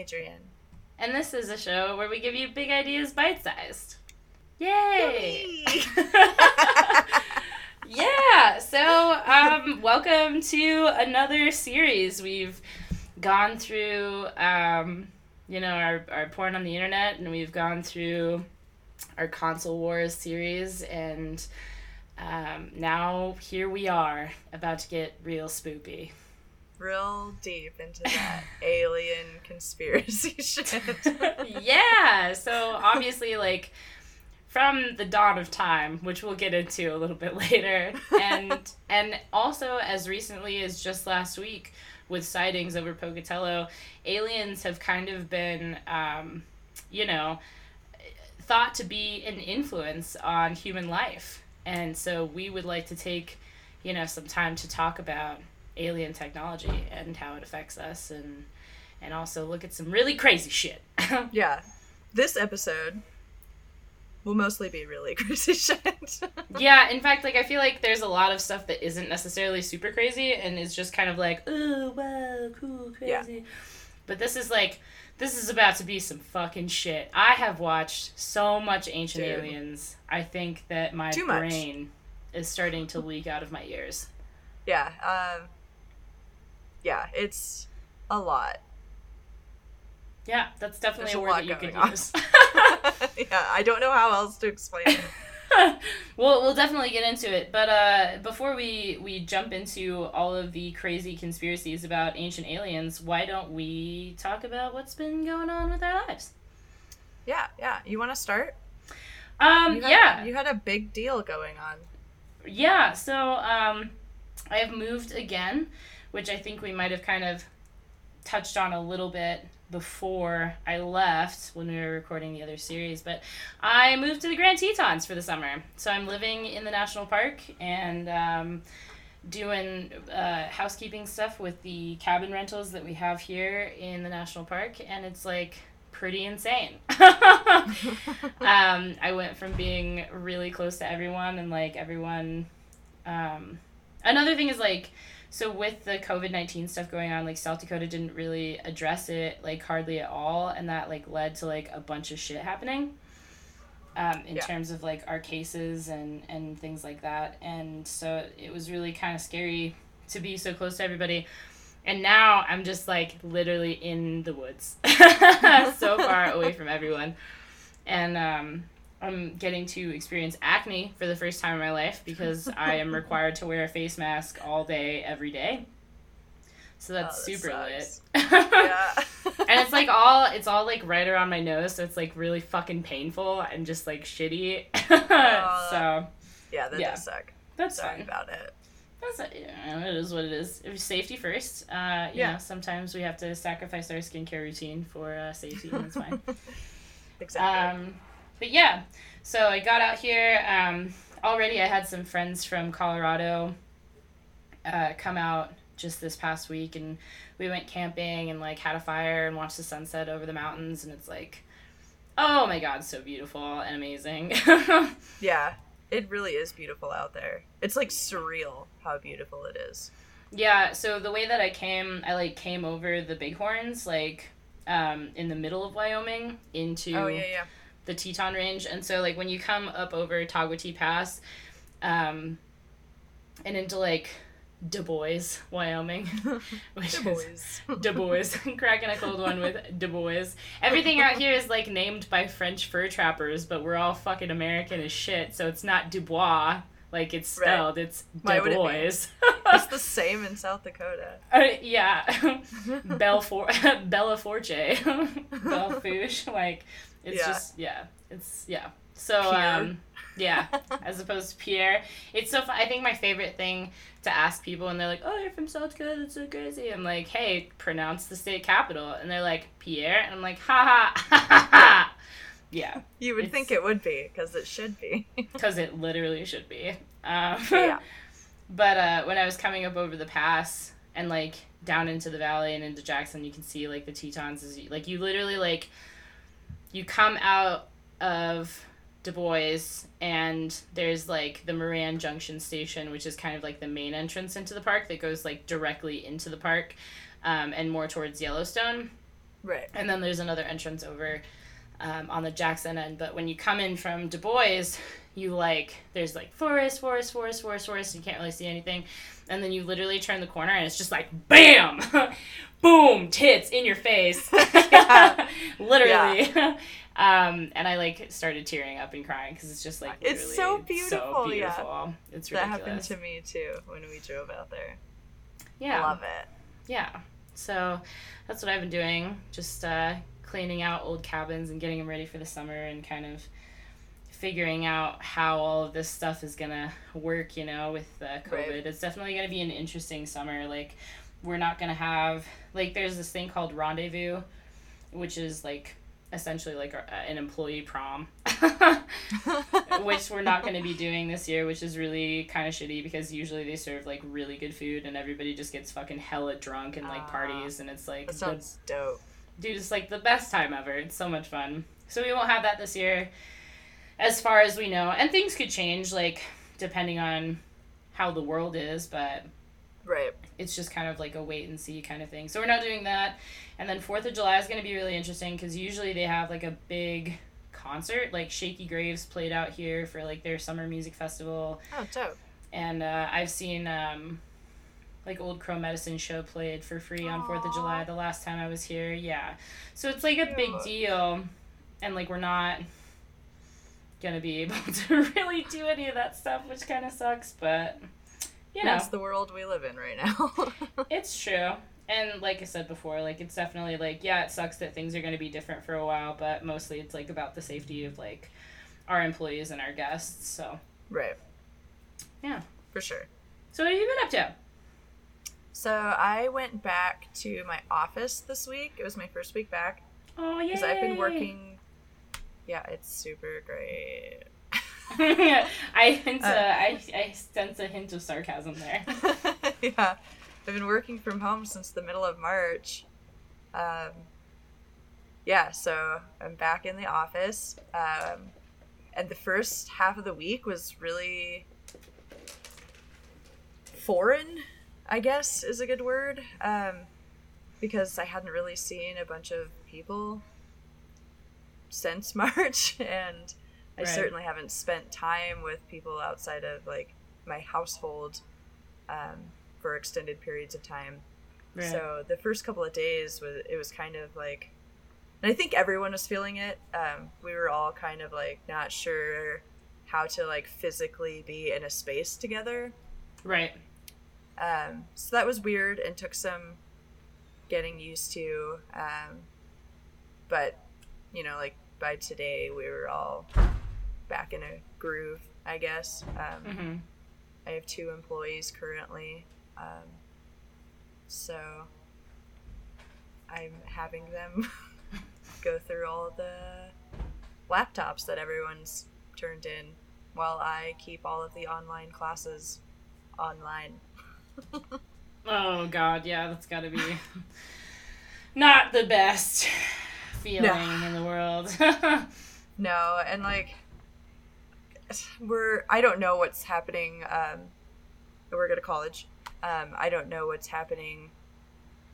Adrian. and this is a show where we give you big ideas bite sized. Yay! Yeah, so um, welcome to another series. We've gone through, um, you know, our, our porn on the internet, and we've gone through our console wars series, and um, now here we are about to get real spoopy. Real deep into that alien conspiracy shit. yeah, so obviously, like, from the dawn of time, which we'll get into a little bit later, and and also as recently as just last week with sightings over Pocatello, aliens have kind of been, um, you know, thought to be an influence on human life, and so we would like to take, you know, some time to talk about alien technology and how it affects us, and and also look at some really crazy shit. yeah, this episode will mostly be really crazy shit. yeah, in fact, like I feel like there's a lot of stuff that isn't necessarily super crazy and is just kind of like, oh wow, cool, crazy. Yeah. But this is like this is about to be some fucking shit. I have watched so much Ancient Dude. Aliens. I think that my brain is starting to leak out of my ears. yeah, um, yeah, it's a lot. Yeah, that's definitely There's a word lot that you going on. use. yeah, I don't know how else to explain it. we'll we'll definitely get into it, but uh, before we we jump into all of the crazy conspiracies about ancient aliens, why don't we talk about what's been going on with our lives? Yeah, yeah. You want to start? Um, You had, yeah, You had a big deal going on. yeah. So um, I have moved again, which I think we might have kind of touched on a little bit before I left when we were recording the other series, but I moved to the Grand Tetons for the summer. So I'm living in the national park and um, doing uh, housekeeping stuff with the cabin rentals that we have here in the national park, and it's like pretty insane. um, I went from being really close to everyone and like everyone. Um, another thing is like so with the COVID nineteen stuff going on, like South Dakota didn't really address it like hardly at all, and that like led to like a bunch of shit happening. Um, in Yeah. terms of like our cases and and things like that, and so it was really kind of scary to be so close to everybody. And now I'm just like literally in the woods, so far away from everyone, and um, I'm getting to experience acne for the first time in my life because I am required to wear a face mask all day, every day. So that's Oh, super sucks. lit. Yeah. and it's like all it's all like right around my nose, so it's like really fucking painful and just like shitty. so yeah, that Yeah. does suck. that's Sorry fine. about it. That's you know, it is what it is. It was safety first. Uh, you Yeah. know, sometimes we have to sacrifice our skincare routine for uh, safety, and it's fine. Exactly. Um, but yeah, so I got out here. Um, already, I had some friends from Colorado uh, come out just this past week, and we went camping and like had a fire and watched the sunset over the mountains, and it's like, oh my god, so beautiful and amazing. yeah, it really is beautiful out there. It's like surreal how beautiful it is. yeah. So the way that I came, I like came over the Bighorns, like. Um, in the middle of Wyoming into Oh yeah, yeah. The Teton Range, and so like when you come up over Togwotee Pass, um, and into like Du Bois, Wyoming, which The is boys. Du Bois, cracking a cold one with Du Bois. Everything out here is like named by French fur trappers, but we're all fucking American as shit, so it's not Dubois like it's Right. spelled. It's Why Du would it it's the same in South Dakota. Uh, yeah, Belfor Bella Forte, Belle Fourche. Like it's Yeah. just yeah, it's yeah. So um, yeah, as opposed to Pierre, it's so. Fun. I think my favorite thing to ask people, and they're like, "Oh, you're from South Dakota. That's so crazy." I'm like, "Hey, pronounce the state capital," and they're like, "Pierre," and I'm like, "Ha ha ha ha ha." Yeah, You would think it would be because it should be. because it literally should be. Um, yeah. But uh, when I was coming up over the pass and like down into the valley and into Jackson, you can see like the Tetons. Is like you literally like you come out of Du Bois, and there's like the Moran Junction station, which is kind of like the main entrance into the park that goes like directly into the park, um, and more towards Yellowstone. Right. And then there's another entrance over um, on the Jackson end. But when you come in from Du Bois, you like there's like forest, forest, forest, forest, forest. You can't really see anything, and then you literally turn the corner and it's just like bam, boom, tits in your face, literally. Um, and I like started tearing up and crying because it's just like It's so beautiful, so yeah. beautiful. It's That happened to me too when we drove out there. yeah, Love it. yeah. So that's what I've been doing. Just uh, cleaning out old cabins and getting them ready for the summer and kind of figuring out how all of this stuff is gonna work. You know, with uh, COVID, Right. it's definitely gonna be an interesting summer. Like we're not gonna have like there's this thing called rendezvous, which is like essentially like a, an employee prom. which we're not going to be doing this year, which is really kind of shitty because usually they serve like really good food and everybody just gets fucking hella drunk and like parties and it's like That the, dope. dude, it's like the best time ever. It's so much fun. So we won't have that this year, as far as we know, and things could change like depending on how the world is, but Right. it's just kind of like a wait and see kind of thing. So we're not doing that. And then 4th of July is going to be really interesting because usually they have like a big concert. Like Shakey Graves played out here for like their summer music festival. Oh, dope. And uh, I've seen um, like Old Crow Medicine Show played for free on 4th of July the last time I was here. Yeah. So it's like a big deal. And like we're not going to be able to really do any of that stuff, which kind of sucks. But, you know. That's the world we live in right now. It's true. And like I said before, like it's definitely like yeah, it sucks that things are going to be different for a while, but mostly it's like about the safety of like our employees and our guests. So, right. Yeah. For sure. so what have you been up to? So I went back to my office this week. It was my first week back Oh yeah. because I've been working. Yeah, it's super great. I hint, uh, Uh. I I sense a hint of sarcasm there. yeah, I've been working from home since the middle of March. Um, yeah, so I'm back in the office. Um, and the first half of the week was really foreign, I guess is a good word. Um, because I hadn't really seen a bunch of people since March, and I Right. certainly haven't spent time with people outside of like my household um, for extended periods of time. Right. So the first couple of days was it was kind of like, and I think everyone was feeling it. Um, we were all kind of like not sure how to like physically be in a space together. right. Um, so that was weird and took some getting used to. Um, but you know, like by today, we were all back in a groove, I guess. Um, hmm I have two employees currently, um, so I'm having them go through all the laptops that everyone's turned in while I keep all of the online classes online. Oh god, yeah, that's got to be not the best feeling in the world. No, and like we're I don't know what's happening. Um, work at a college. Um, I don't know what's happening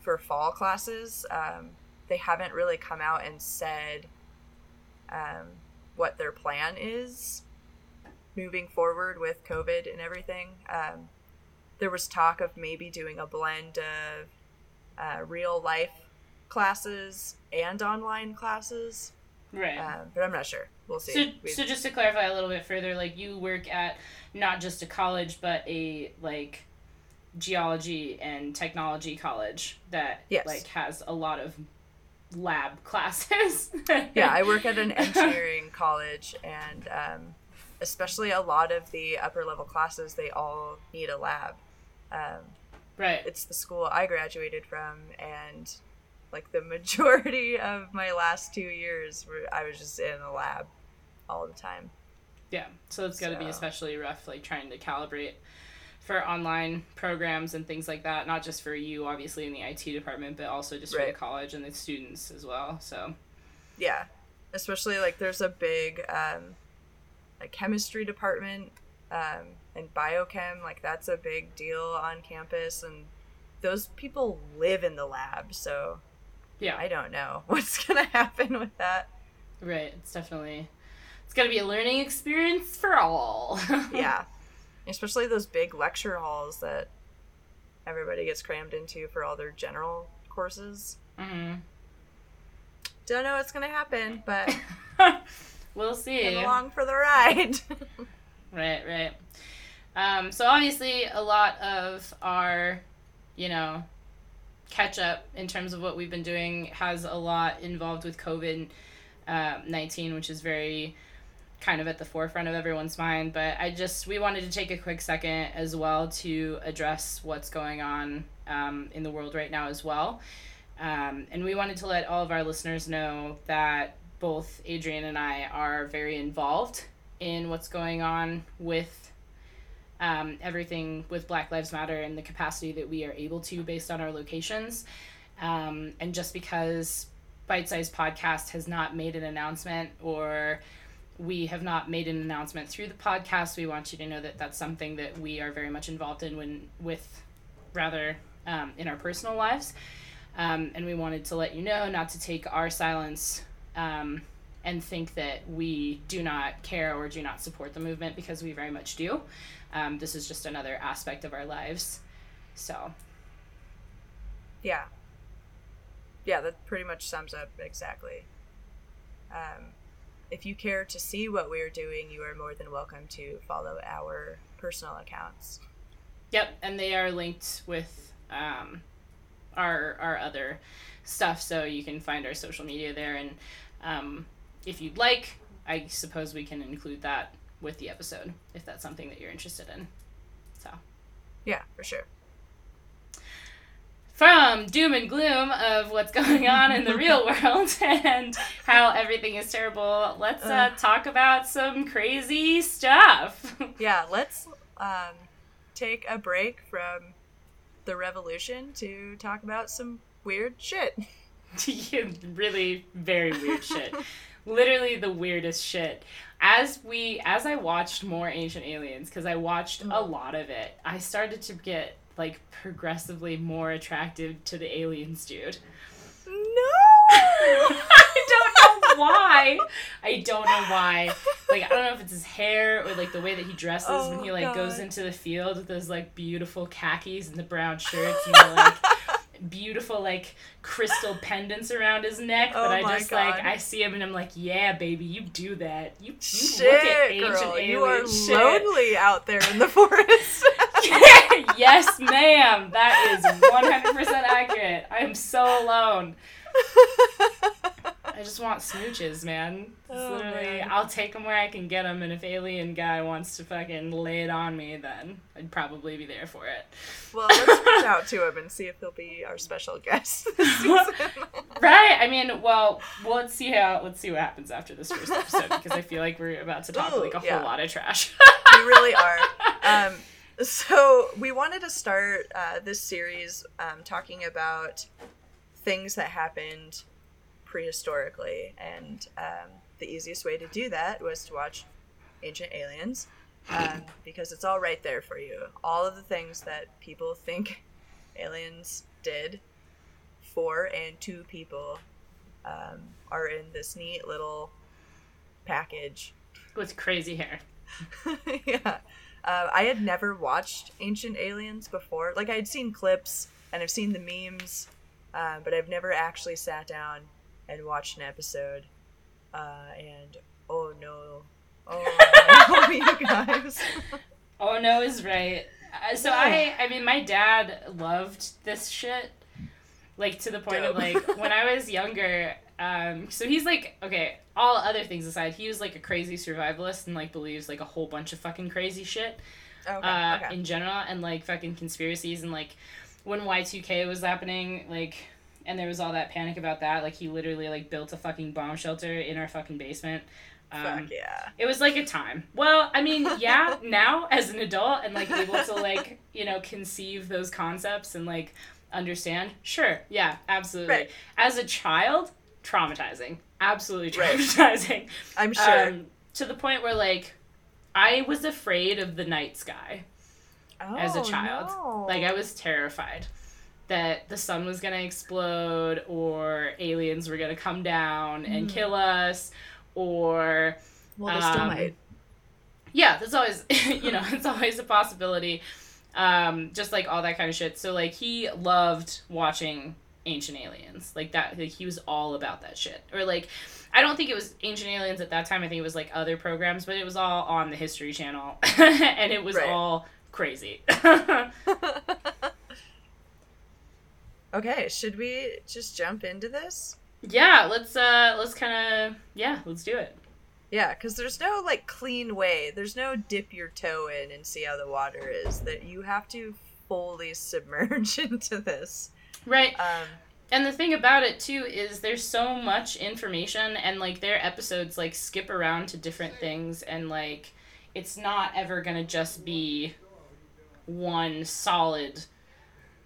for fall classes. Um, they haven't really come out and said um, what their plan is moving forward with COVID and everything. Um, there was talk of maybe doing a blend of uh, real life classes and online classes. right. Um, but I'm not sure. We'll see. So, We- so just to clarify a little bit further, like you work at not just a college, but a like geology and technology college that Yes. like has a lot of lab classes. yeah, I work at an engineering college, and um, especially a lot of the upper level classes, they all need a lab. Um, right. it's the school I graduated from, and like the majority of my last two years, were, I was just in a lab all the time. Yeah. So it's got to be especially rough, like trying to calibrate for online programs and things like that. Not just for you, obviously, in the IT department, but also just for the college and the students as well. So Yeah, especially like there's a big um, like chemistry department um, and biochem. Like that's a big deal on campus, and those people live in the lab. So Yeah. I don't know what's gonna happen with that. Right. It's definitely it's gonna be a learning experience for all. Yeah, especially those big lecture halls that everybody gets crammed into for all their general courses. hmm Don't know what's gonna happen, but we'll see. come along for the ride. Right, right. Um, so obviously, a lot of our, you know, catch up in terms of what we've been doing has a lot involved with COVID uh, nineteen, which is very kind of at the forefront of everyone's mind. But I just we wanted to take a quick second as well to address what's going on um, in the world right now as well. Um, and we wanted to let all of our listeners know that both Adrian and I are very involved in what's going on with um, everything with Black Lives Matter and the capacity that we are able to based on our locations. Um, and just because Bite Size Podcast has not made an announcement or we have not made an announcement through the podcast, we want you to know that that's something that we are very much involved in when with rather um, in our personal lives. Um, and we wanted to let you know not to take our silence um, and think that we do not care or do not support the movement because we very much do. Um, this is just another aspect of our lives. So, yeah, yeah, that pretty much sums up exactly. Um, if you care to see what we're doing, you are more than welcome to follow our personal accounts. yep, and they are linked with um, our our other stuff, so you can find our social media there. And um, if you'd like, I suppose we can include that with the episode if that's something that you're interested in. So. Yeah, for sure. From doom and gloom of what's going on in the real world and how everything is terrible, let's uh, talk about some crazy stuff. Yeah, let's um, take a break from the revolution to talk about some weird shit. really very weird shit. Literally the weirdest shit. As we as I watched more Ancient Aliens cuz I watched a lot of it, I started to get like progressively more attracted to the aliens dude. No. I don't know why. I don't know why. Like I don't know if it's his hair or like the way that he dresses oh when Oh, he like goes into the field with those like beautiful khakis and the brown shirts and the like beautiful like crystal pendants around his neck. Oh but I just like I see him and I'm like, yeah, baby, you do that. You, you Shit, look at ancient girl, alien you are shit. lonely out there in the forest. yes, ma'am. That is 100% accurate. I am so alone. I just want smooches, man. Oh, literally, man. I'll take them where I can get them, and if alien guy wants to fucking lay it on me, then I'd probably be there for it. well, let's reach out to him and see if he'll be our special guest this season. Right? I mean, well, well, let's see how let's see what happens after this first episode because I feel like we're about to talk Ooh, like a yeah. whole lot of trash. we really are. Um, so we wanted to start uh, this series um, talking about things that happened prehistorically, and um, the easiest way to do that was to watch Ancient Aliens, um, because it's all right there for you. All of the things that people think aliens did for and to people um, are in this neat little package With crazy hair. yeah. Uh, I had never watched Ancient Aliens before. Like, I had seen clips and I've seen the memes, uh, but I've never actually sat down and watched an episode. Uh, and oh no. Oh no, you guys. Oh no is right. Uh, so I I mean my dad loved this shit. Like to the point of like when I was younger, um so he's like okay, all other things aside, he was like a crazy survivalist and like believes like a whole bunch of fucking crazy shit Okay, uh okay. in general and like fucking conspiracies and like when Y2K was happening, like and there was all that panic about that, like he literally like built a fucking bomb shelter in our fucking basement. Um, Fuck yeah. it was like a time. Well, I mean, yeah, now as an adult and like able to like, you know, conceive those concepts and like understand. Sure. Yeah, absolutely. Right. As a child, traumatizing. Absolutely Right. traumatizing. I'm sure. Um, to the point where like I was afraid of the night sky Oh, as a child. no. Like I was terrified that the sun was gonna explode or aliens were gonna come down and Mhm. kill us or Well, they still um, might. yeah, that's always you know, it's always a possibility. Um, just like all that kind of shit. So like he loved watching Ancient Aliens. Like that like he was all about that shit. Or like I don't think it was Ancient Aliens at that time. I think it was like other programs, but it was all on the History Channel and it was Right. all crazy. okay, should we just jump into this? yeah, let's uh let's kind of yeah, let's do it. Yeah, because there's no like clean way. There's no dip your toe in and see how the water is. That you have to fully submerge into this. Right. Um, And the thing about it too is there's so much information and like their episodes like skip around to different things and like it's not ever going to just be one solid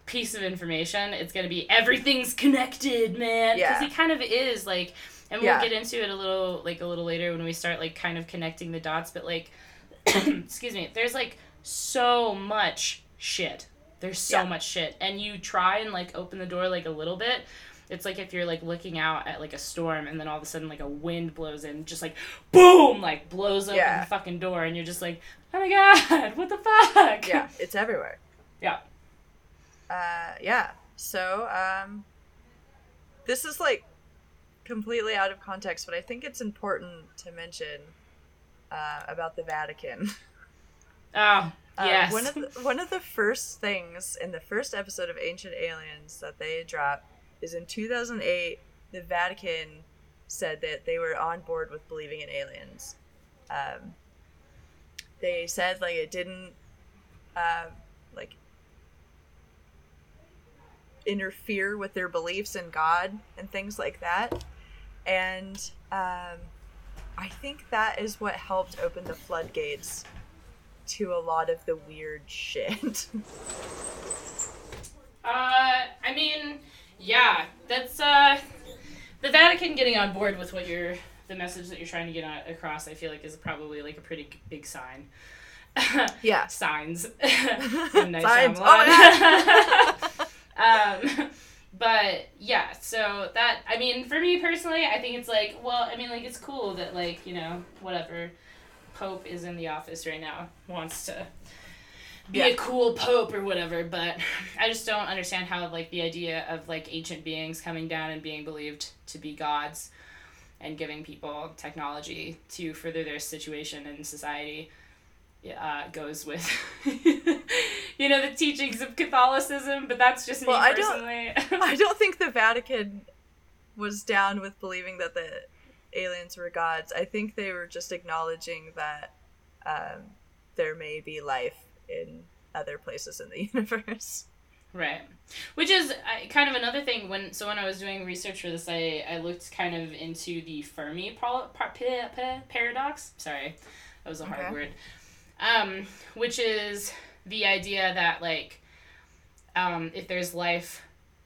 piece of information. It's going to be everything's connected, man. Yeah. Cuz it kind of is like and we'll Yeah. get into it a little like a little later when we start like kind of connecting the dots, but like excuse me, there's like so much shit. There's so Yeah. much shit. And you try and like open the door like a little bit. It's like if you're like looking out at like a storm and then all of a sudden like a wind blows in, just like boom, like blows open Yeah. the fucking door and you're just like, oh my god, what the fuck? yeah, it's everywhere. Yeah. Uh, yeah. So, um, this is like completely out of context, but I think it's important to mention uh, about the Vatican. Oh, Uh, yes. One of the, one of the first things in the first episode of Ancient Aliens that they dropped is in 2008. The Vatican said that they were on board with believing in aliens. Um, they said like it didn't uh, like interfere with their beliefs in God and things like that. And um, I think that is what helped open the floodgates to a lot of the weird shit. Uh, I mean, yeah, that's uh, the Vatican getting on board with what you're, the message that you're trying to get across. I feel like is probably like a pretty big sign. yeah. Signs. Night Signs. Shyamalan. um, but yeah, so that I mean, for me personally, I think it's like, well, I mean, like it's cool that like you know whatever Pope is in the office right now wants to be Yeah. a cool pope or whatever but i just don't understand how like the idea of like ancient beings coming down and being believed to be gods and giving people technology to further their situation in society uh, goes with you know the teachings of catholicism but that's just me Well, I don't- personally I don't think the Vatican was down with believing that the aliens were gods. I think they were just acknowledging that um, there may be life in other places in the universe. Right. Which is kind of another thing when so when I was doing research for this I, I looked kind of into the Fermi par- par- pa- pa- paradox. Sorry. That was a hard Okay. word. Um which is the idea that like um if there's life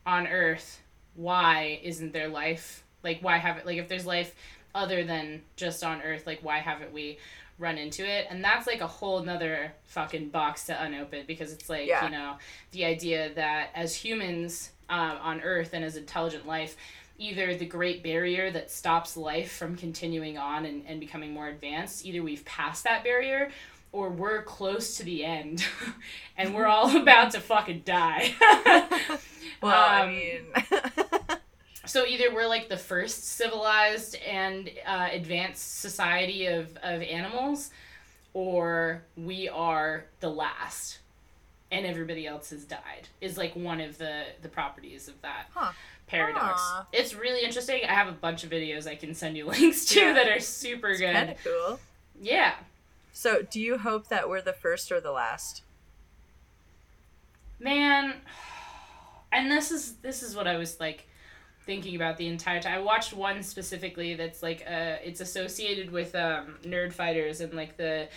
on earth, why isn't there life? Like why have it like if there's life other than just on earth, like why haven't we run into it? And that's like a whole nother fucking box to unopen because it's like, Yeah. you know, the idea that as humans um, on Earth and as intelligent life, either the Great Barrier that stops life from continuing on and, and becoming more advanced, either we've passed that barrier or we're close to the end and we're all about to fucking die. Well, I Um, mean, so either we're like the first civilized and uh, advanced society of, of animals, or we are the last, and everybody else has died. Is like one of the the properties of that Huh. paradox. Aw. It's really interesting. I have a bunch of videos I can send you links to Yeah. that are super it's good. kind of cool. Yeah. So, do you hope that we're the first or the last? man and this is this is what i was like thinking about the entire time i watched one specifically that's like uh it's associated with um Nerdfighters and like the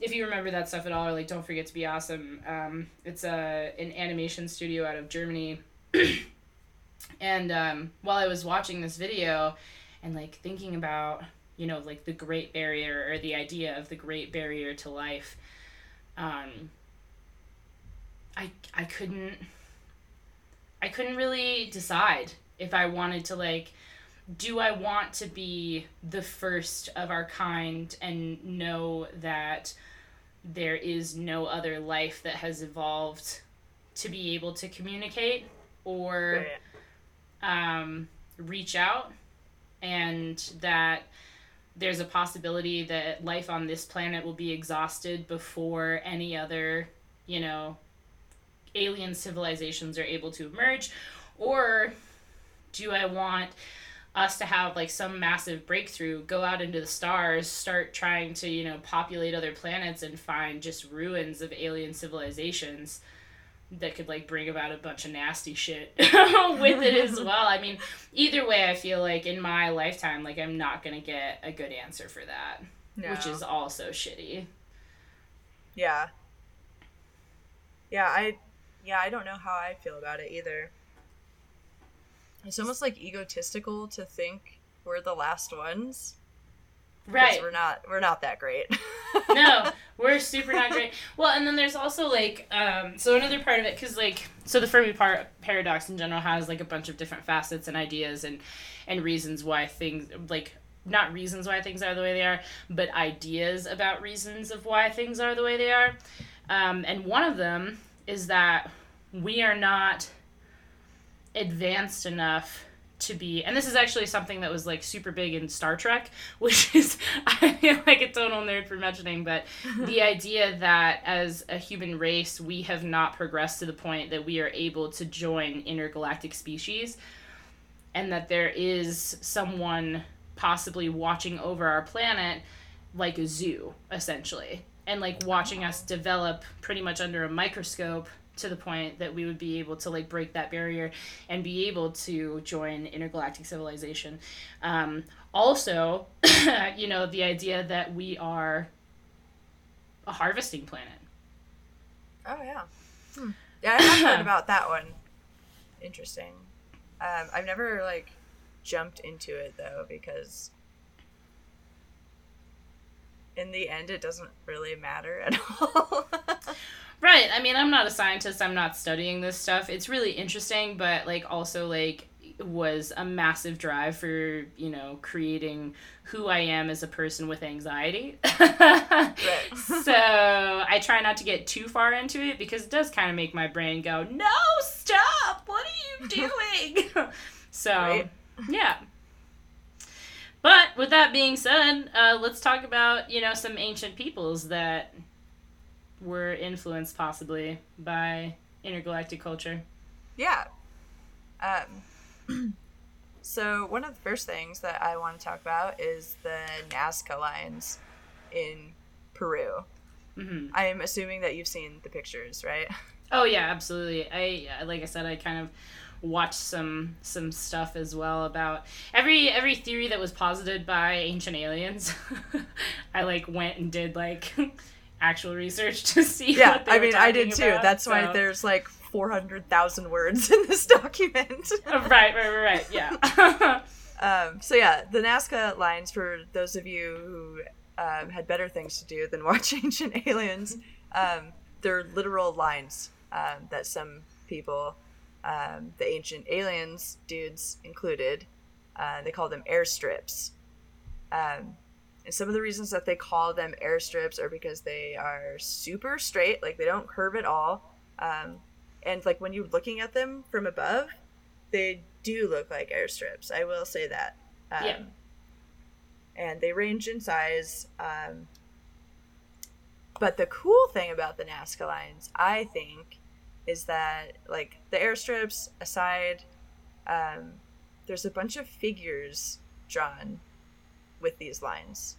if you remember that stuff at all or like don't forget to be awesome um it's a an animation studio out of germany. And um while i was watching this video and like thinking about you know, like the Great Barrier or the idea of the Great Barrier to life, um, I I couldn't I couldn't really decide if I wanted to like do I want to be the first of our kind and know that there is no other life that has evolved to be able to communicate or um, reach out and that there's a possibility that life on this planet will be exhausted before any other, you know, alien civilizations are able to emerge? Or do I want us to have like some massive breakthrough, go out into the stars, start trying to, you know, populate other planets and find just ruins of alien civilizations? that could like bring about a bunch of nasty shit with it as well. I mean, either way, I feel like in my lifetime, like I'm not gonna get a good answer for that, No. which is also shitty. Yeah. Yeah, I yeah, I don't know how I feel about it either. It's almost like egotistical to think we're the last ones. Right. We're not we're not that great. no, we're super not great. Well, and then there's also like, um, so another part of it, because like, so the Fermi par- paradox in general has like a bunch of different facets and ideas and and reasons why things like not reasons why things are the way they are, but ideas about reasons of why things are the way they are. Um, and one of them is that we are not advanced enough to be and this is actually something that was like super big in Star Trek, which is I feel like a total nerd for mentioning, but the idea that as a human race we have not progressed to the point that we are able to join intergalactic species and that there is someone possibly watching over our planet like a zoo essentially and like watching us develop pretty much under a microscope to the point that we would be able to like break that barrier and be able to join intergalactic civilization um, also you know the idea that we are a harvesting planet Oh yeah. Hmm. Yeah, I have heard about that one. Interesting. Um, I've never like jumped into it though because in the end it doesn't really matter at all. Right. I mean, I'm not a scientist. I'm not studying this stuff. It's really interesting, but like also like was a massive drive for, you know, creating who I am as a person with anxiety. so, I try not to get too far into it because it does kind of make my brain go, "No, stop. What are you doing?" so, Right. yeah. But with that being said, uh, let's talk about, you know, some ancient peoples that were influenced possibly by intergalactic culture. Yeah. Um, so one of the first things that I want to talk about is the Nazca lines in Peru. hmm I'm assuming that you've seen the pictures, right? Oh yeah, absolutely. I uh, like I said, I kind of watched some some stuff as well about every every theory that was posited by ancient aliens. I like went and did like actual research to see. Yeah, what they I mean, I did too. about, That's why there's like 400,000 words in this document. Right, right, right, right. Yeah. Um, so yeah, the Nazca lines for those of you who um, had better things to do than watch Ancient Aliens, um, they're literal lines um, that some people, um, the Ancient Aliens dudes included, uh, they call them airstrips. Um, and some of the reasons that they call them airstrips are because they are super straight, like they don't curve at all. Um, and like when you're looking at them from above, they do look like airstrips. I will say that. Um, Yeah. And they range in size. Um, but the cool thing about the Nazca lines, I think, is that like the airstrips aside, um, there's a bunch of figures drawn with these lines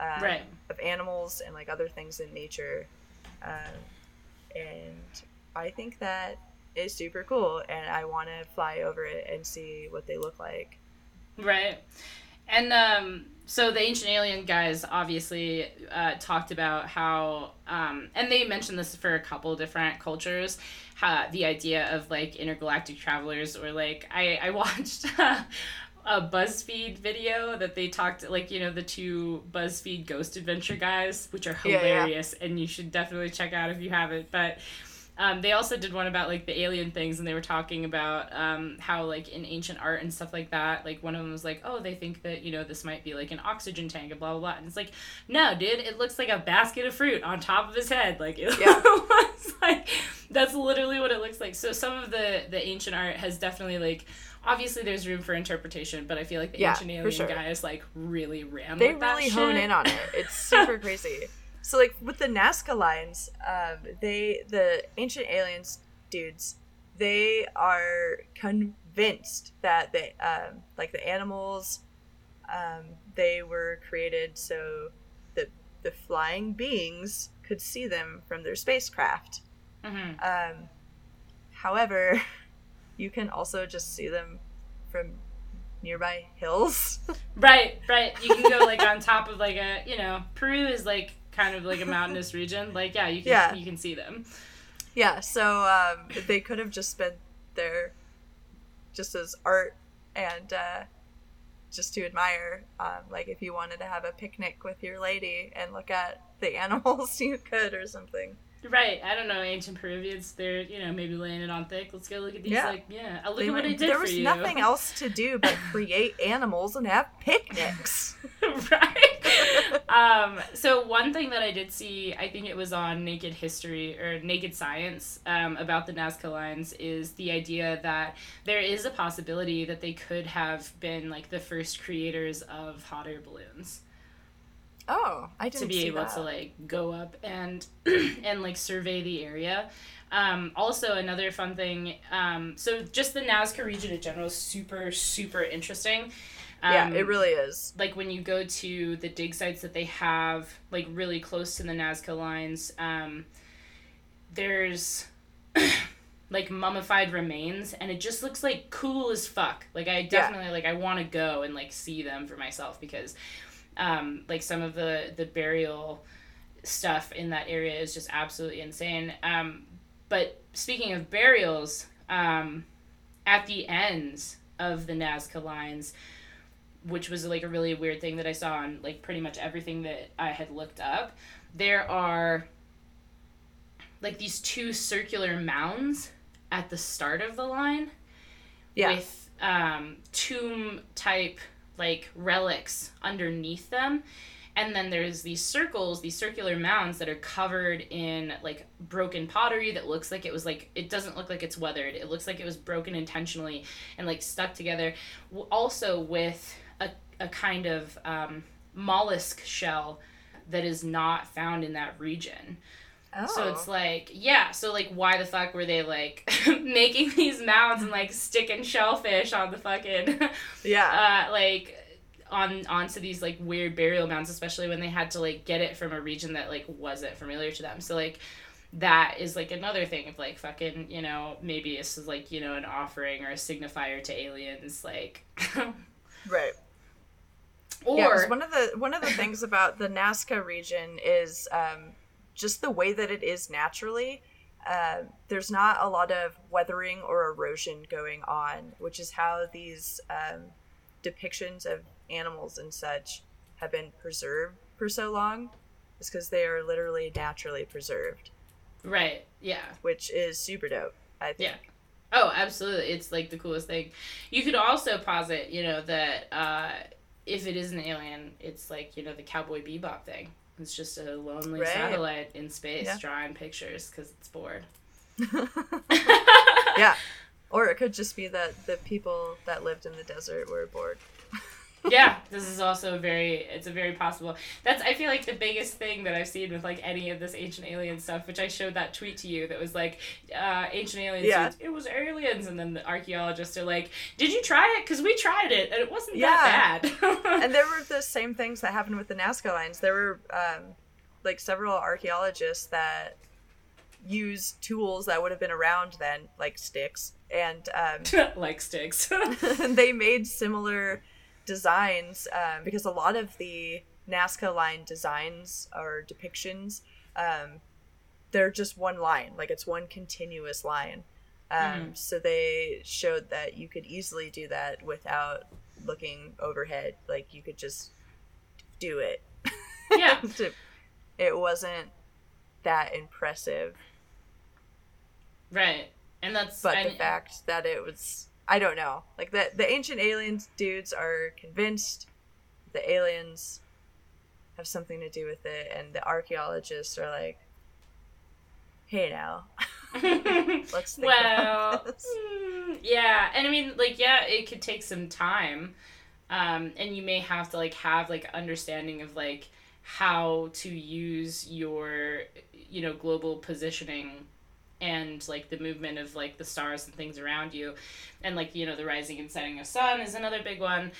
um, Right. of animals and like other things in nature, um, and I think that is super cool, and I want to fly over it and see what they look like. Right. And um, so the ancient alien guys obviously uh, talked about how, um, and they mentioned this for a couple different cultures, how the idea of like intergalactic travelers, or like I, I watched a BuzzFeed video that they talked like you know the two BuzzFeed Ghost Adventure guys, which are Yeah, yeah. hilarious, and you should definitely check out if you haven't. But um, they also did one about like the alien things, and they were talking about um, how like in ancient art and stuff like that, like one of them was like, oh, they think that you know this might be like an oxygen tank and blah blah blah, and it's like, no, dude, it looks like a basket of fruit on top of his head, like it Yeah. looks like that's literally what it looks like. So some of the the ancient art has definitely like. Obviously, there's room for interpretation, but I feel like the Yeah, ancient alien sure. guys like really ran. they really hone in on it. It's super crazy. So like with the Nazca lines, um, they the ancient aliens dudes, they are convinced that they um, like the animals, um, they were created so that the flying beings could see them from their spacecraft. Mhm. Um, however, you can also just see them from nearby hills. Right, right. You can go like on top of like a you know Peru is like kind of like a mountainous region. Like yeah, you can Yeah. you can see them. Yeah, so um, they could have just been there just as art and uh, just to admire. Um, like if you wanted to have a picnic with your lady and look at the animals, you could or something. Right. I don't know ancient Peruvians. They're you know maybe laying it on thick. Let's go look at these. Yeah. Like yeah, look They at what were- I did there was you. nothing else to do but create animals and have picnics. right. um, so one thing that I did see, I think it was on Naked History or Naked Science um, about the Nazca lines, is the idea that there is a possibility that they could have been like the first creators of hot air balloons Oh, I didn't to be able that. to like go up and and like survey the area. Um, also, another fun thing. Um, so just the Nazca region in general is super super interesting. yeah, Um, it really is. like when you go to the dig sites that they have like really close to the Nazca lines, um, there's like mummified remains and it just looks like cool as fuck. Like I definitely like I want to go and like see them for myself because um, like some of the the burial stuff in that area is just absolutely insane. Um, but speaking of burials, um, at the ends of the Nazca lines, which was like a really weird thing that I saw on like pretty much everything that I had looked up, there are like these two circular mounds at the start of the line Yeah. with um, tomb type like relics underneath them. And then there's these circles these circular mounds that are covered in like broken pottery that looks like it was like it doesn't look like it's weathered. It looks like it was broken intentionally and like stuck together. Also with a, a kind of um, mollusk shell that is not found in that region oh. so it's like, yeah. So like, why the fuck were they like making these mounds and like sticking shellfish on the fucking yeah. uh like on onto these like weird burial mounds, especially when they had to like get it from a region that like wasn't familiar to them. So like that is like another thing of like fucking you know maybe this is like you know an offering or a signifier to aliens like right. or Yeah, one of the one of the things about the Nazca region is um, just the way that it is naturally. Uh, there's not a lot of weathering or erosion going on, which is how these um, depictions of animals and such have been preserved for so long. Is because they are literally naturally preserved, right yeah which is super dope. I think. Yeah. Oh, absolutely. It's like the coolest thing. You could also posit, you know, that uh, if it is an alien, it's like, you know, the Cowboy Bebop thing. It's just a lonely Right. satellite in space Yeah. drawing pictures because it's bored. yeah. Or it could just be that the people that lived in the desert were bored. Yeah, this is also very, it's a very possible. That's, I feel like the biggest thing that I've seen with like any of this ancient alien stuff, which I showed that tweet to you that was like, uh, ancient aliens, Yeah. it was aliens. And then the archaeologists are like, did you try it? Because we tried it and it wasn't Yeah. that bad. and there were the same things that happened with the Nazca lines. There were um, like several archaeologists that used tools that would have been around then, like sticks, and um, like sticks. they made similar designs um, because a lot of the Nazca line designs or depictions, um, they're just one line, like it's one continuous line. Um, Mhm. So they showed that you could easily do that without looking overhead. Like you could just do it. Yeah. it wasn't that impressive. Right. And that's But I, the fact that it was I don't know. Like the the ancient aliens dudes are convinced the aliens have something to do with it and the archaeologists are like hey now let's think well, about this. mm, yeah, and I mean, like, yeah, it could take some time, um, and you may have to like have like understanding of like how to use your, you know, global positioning and like the movement of like the stars and things around you and like you know the rising and setting of sun is another big one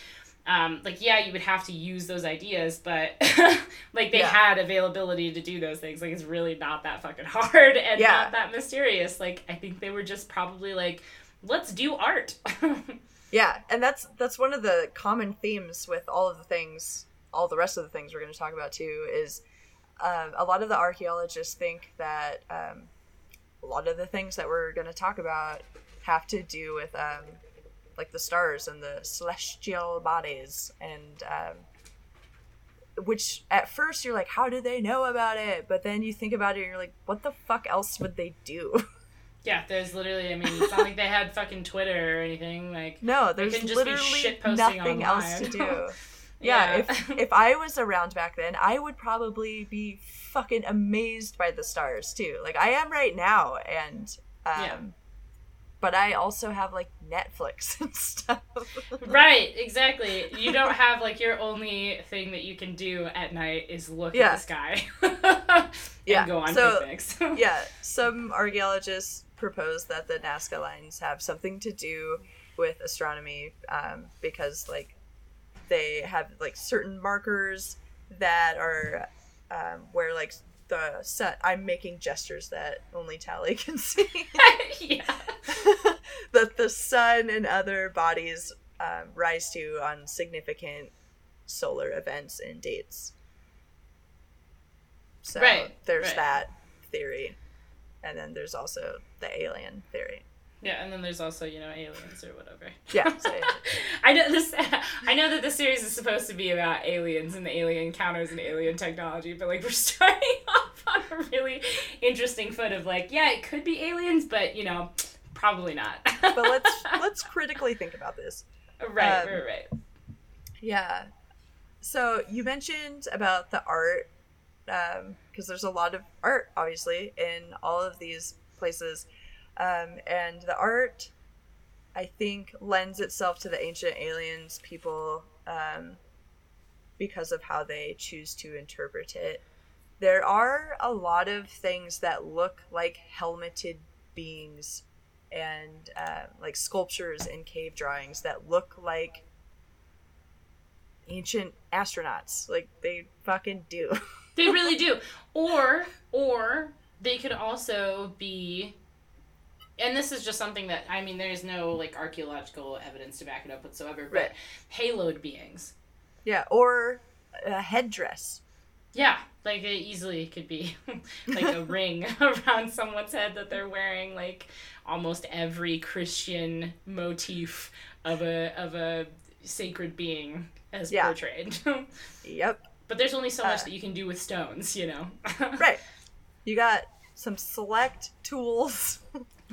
um, like yeah you would have to use those ideas but like they Yeah. had availability to do those things like it's really not that fucking hard and Yeah. not that mysterious like i think they were just probably like let's do art Yeah, and that's that's one of the common themes with all of the things, all the rest of the things we're going to talk about too. Is um, a lot of the archaeologists think that um, a lot of the things that we're going to talk about have to do with um, like the stars and the celestial bodies, and um, which at first you're like, how do they know about it? But then you think about it, and you're like, what the fuck else would they do? yeah there's literally i mean it's not like they had fucking twitter or anything like No, They there's can just be literally nothing else to do. yeah, if if I was around back then, I would probably be fucking amazed by the stars too. Like I am right now, and um, Yeah. but I also have like Netflix and stuff. Right, exactly. You don't have like your only thing that you can do at night is look Yeah. at the sky and Yeah, go on so- picnics. yeah, some archaeologists propose that the Nazca lines have something to do with astronomy um, because like they have like certain markers that are um, where like the sun. I'm making gestures that only Tali can see. yeah. that the sun and other bodies um, rise to on significant solar events and dates. So Right, there's right. that theory. And then there's also the alien theory. Yeah, and then there's also, you know, aliens or whatever. Yeah, so. I know this I know that this series is supposed to be about aliens and the alien encounters and alien technology, but like we're starting off on a really interesting foot of like, yeah, it could be aliens, but you know, probably not. But let's let's critically think about this. Right, um, right, right. Yeah. So you mentioned about the art, because there's a lot of art, obviously, in all of these places, um, and the art, I think, lends itself to the ancient aliens people um, because of how they choose to interpret it. There are a lot of things that look like helmeted beings and uh, like sculptures and cave drawings that look like ancient astronauts. Like they fucking do. They really do. Or or they could also be and this is just something that I mean there's no like archaeological evidence to back it up whatsoever, but Right. haloed beings. yeah, or a headdress. Yeah, like it easily could be like a ring around someone's head that they're wearing like almost every Christian motif of a of a sacred being as Yeah. portrayed. Yep. but there's only so much Uh, that you can do with stones, you know. Right. You got some select tools.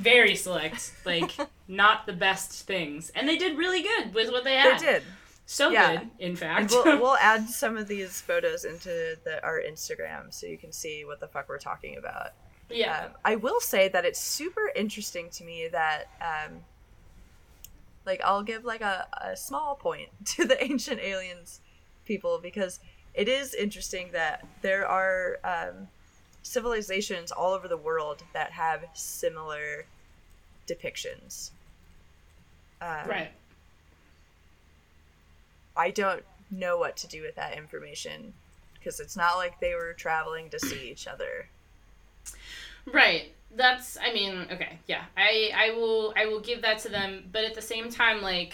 Very select, like not the best things. And they did really good with what they had. They did. So Yeah. good, in fact. we'll, we'll add some of these photos into the, our Instagram so you can see what the fuck we're talking about. yeah. Um, I will say that it's super interesting to me that, um, like, I'll give like a, a small point to the ancient aliens people because it is interesting that there are um, civilizations all over the world that have similar depictions. Um, right. I don't know what to do with that information because it's not like they were traveling to see each other. Right. That's I mean, okay, yeah. I I will I will give that to them, but at the same time like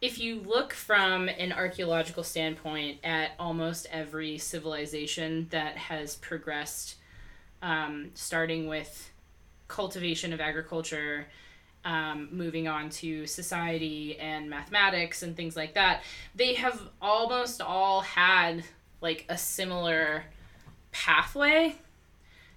if you look from an archaeological standpoint at almost every civilization that has progressed um, starting with cultivation of agriculture um, moving on to society and mathematics and things like that, they have almost all had like a similar pathway.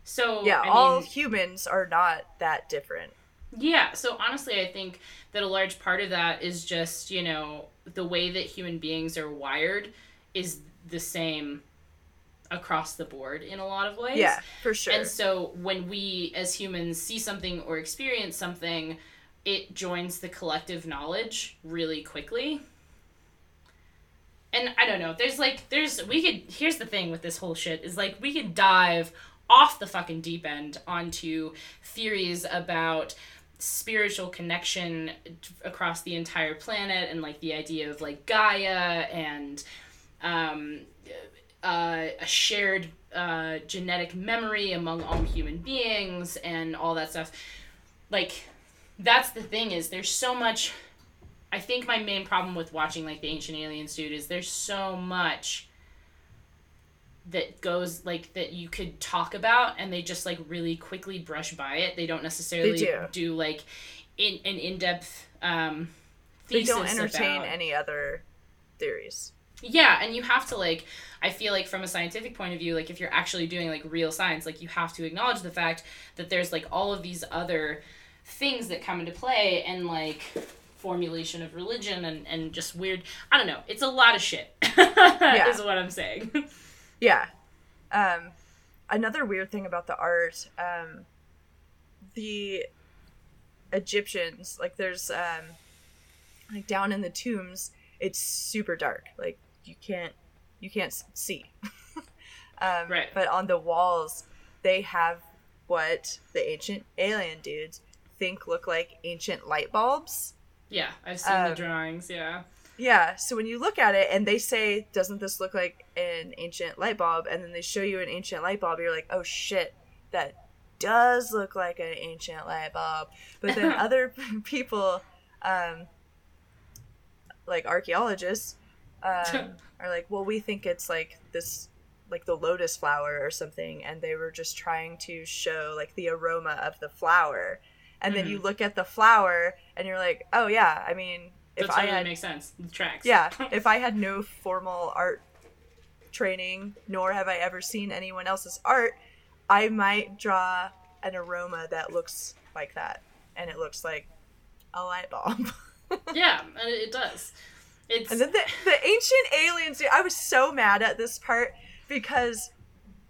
So yeah, I all mean, humans are not that different. Yeah, so honestly, I think that a large part of that is just, you know, the way that human beings are wired is the same across the board in a lot of ways. Yeah, for sure. And so when we as humans see something or experience something, it joins the collective knowledge really quickly. And I don't know, there's like there's we could here's the thing with this whole shit is like we could dive off the fucking deep end onto theories about spiritual connection across the entire planet and like the idea of like Gaia and um, uh, a shared uh, genetic memory among all human beings and all that stuff. Like, that's the thing is there's so much. I think my main problem with watching like the Ancient Aliens dude is there's so much that goes like that you could talk about and they just like really quickly brush by it. They don't necessarily They do. like in an in-depth um they don't entertain about- any other theories. yeah, and you have to like I feel like from a scientific point of view, like if you're actually doing like real science, like you have to acknowledge the fact that there's like all of these other things that come into play and like formulation of religion and, and just weird I don't know. It's a lot of shit. is what I'm saying. Yeah. Um, another weird thing about the art, um, the Egyptians, like there's um, like down in the tombs, it's super dark. Like you can't you can't see. um, Right. But on the walls, they have what the ancient alien dudes think look like ancient light bulbs. yeah, I've seen Um, the drawings, yeah. Yeah, so when you look at it and they say, doesn't this look like an ancient light bulb? And then they show you an ancient light bulb, you're like, oh shit, that does look like an ancient light bulb. But then other people, um, like archaeologists, um, are like, well, we think it's like this, like the lotus flower or something. And they were just trying to show like the aroma of the flower. And then Mhm. you look at the flower and you're like, oh yeah, I mean, That if I totally had makes sense. The tracks. yeah, if I had no formal art training, nor have I ever seen anyone else's art, I might draw an aroma that looks like that. And it looks like a light bulb. yeah, and it, does. It's and then the, the ancient aliens, dude, I was so mad at this part because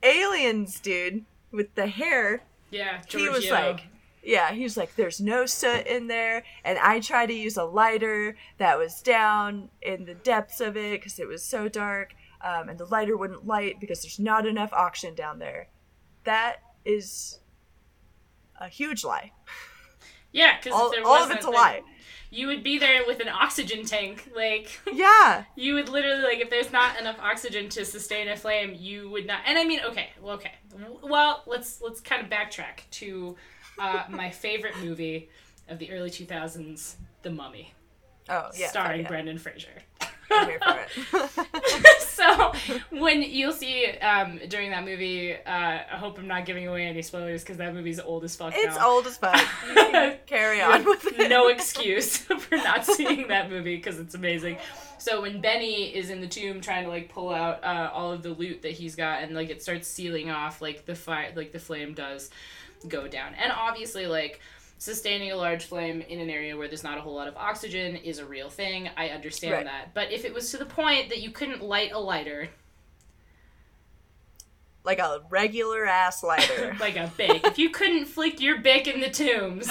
aliens, dude, with the hair, yeah, he was like, yeah, he was like, there's no soot in there. And I tried to use a lighter that was down in the depths of it because it was so dark. Um, and the lighter wouldn't light because there's not enough oxygen down there. That is a huge lie. Yeah, because All, there all of wasn't, it's a lie. You would be there with an oxygen tank, like Yeah. you would literally like if there's not enough oxygen to sustain a flame, you would not. And I mean, okay, well, okay, well, let's let's kind of backtrack to uh, my favorite movie of the early 2000s, The Mummy, Oh, yeah. starring yeah. Brendan Fraser. I'm here for it. so when you'll see um, during that movie, uh, I hope I'm not giving away any spoilers because that movie's old as fuck. it's now. old as fuck. Carry on with it. no excuse for not seeing that movie because it's amazing. So when Benny is in the tomb trying to like pull out uh, all of the loot that he's got and like it starts sealing off, like the fire, like the flame does go down, and obviously like sustaining a large flame in an area where there's not a whole lot of oxygen is a real thing. I understand Right. that, but if it was to the point that you couldn't light a lighter, like a regular ass lighter. like a bic, if you couldn't flick your bic in the tombs.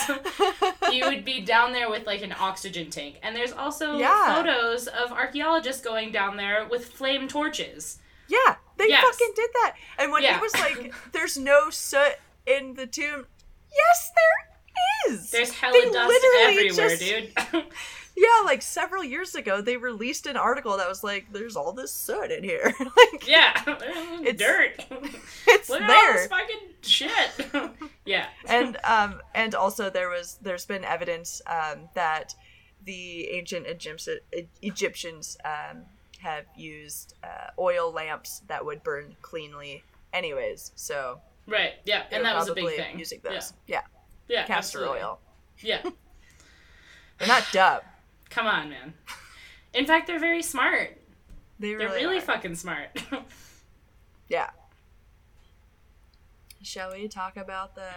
you would be down there with like an oxygen tank. And there's also Yeah. photos of archaeologists going down there with flame torches. Yeah, they Yes. fucking did that. And when Yeah. he was like, "There's no soot in the tomb," yes, there is. There's hella They dust literally everywhere, just- dude. Yeah, like several years ago, they released an article that was like, "There's all this soot in here." like, yeah, It's- dirt. it's Look there. fucking shit. yeah. and um, and also there was there's been evidence um that the ancient Egyptian, Egyptians um have used uh, oil lamps that would burn cleanly, anyways. So right. Yeah, and that was a big thing. Using Yeah. those, yeah, Yeah, castor absolutely. oil. Yeah. They're not dumb. Come on, man. In fact, they're very smart. They They're really, really are. fucking smart. Yeah. Shall we talk about the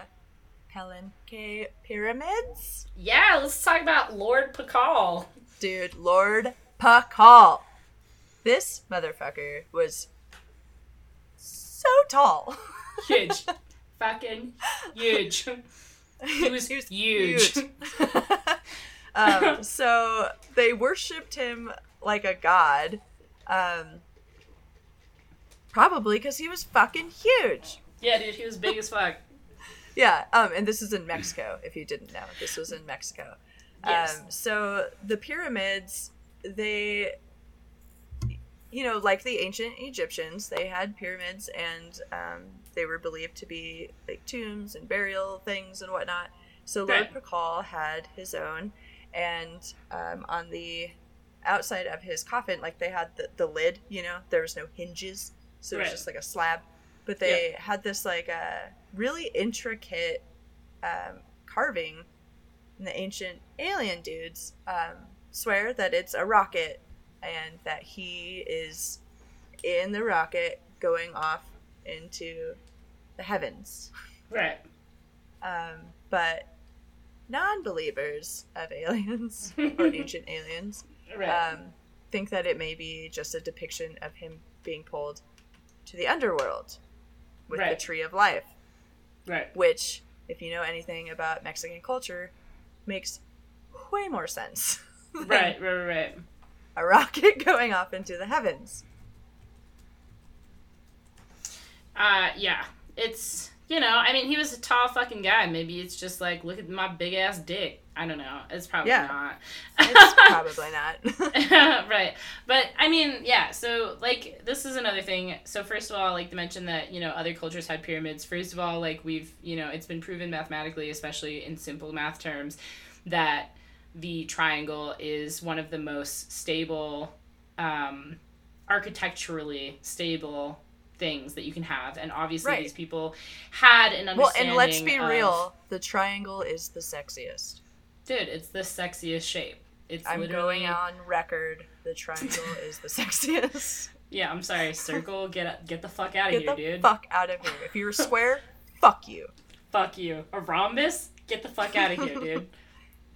Palenque pyramids? yeah, let's talk about Lord Pakal. Dude, Lord Pakal. This motherfucker was so tall. Huge. fucking huge. He was, huge. um, so they worshipped him like a god. Um, probably because he was fucking huge. Yeah, dude, he was big as fuck. Yeah, um, and this is in Mexico. If you didn't know, this was in Mexico. Yes. Um, so the pyramids, they, you know, like the ancient Egyptians, they had pyramids, and um, they were believed to be like tombs and burial things and whatnot. So Lord Right. Pakal had his own, and um, on the outside of his coffin, like they had the, the lid, you know, there was no hinges, so it was just like a slab. But they had this like a really intricate um, carving, and the ancient alien dudes um, swear that it's a rocket, and that he is in the rocket going off into the heavens. Right. Um, but non-believers of aliens or ancient aliens Right. um, think that it may be just a depiction of him being pulled to the underworld with the tree of life, right. which, if you know anything about Mexican culture, makes way more sense. Right, right, right, right. A rocket going off into the heavens. Uh, yeah. It's, you know, I mean, he was a tall fucking guy. Maybe it's just like, look at my big ass dick. I don't know. It's probably Yeah. not. It's probably not. right. But I mean, yeah, so like this is another thing. So first of all, like to mention that, you know, other cultures had pyramids. First of all, like we've, you know, it's been proven mathematically, especially in simple math terms, that the triangle is one of the most stable um architecturally stable things that you can have and obviously Right. these people had an understanding. well, and let's be of- real, the triangle is the sexiest. dude it's the sexiest shape it's I'm literally going on record. The triangle is the sexiest. yeah i'm sorry circle get get the fuck out of Get here the dude fuck out of here. If you're a square, fuck you. Fuck you. A rhombus? Get the fuck out of here, dude.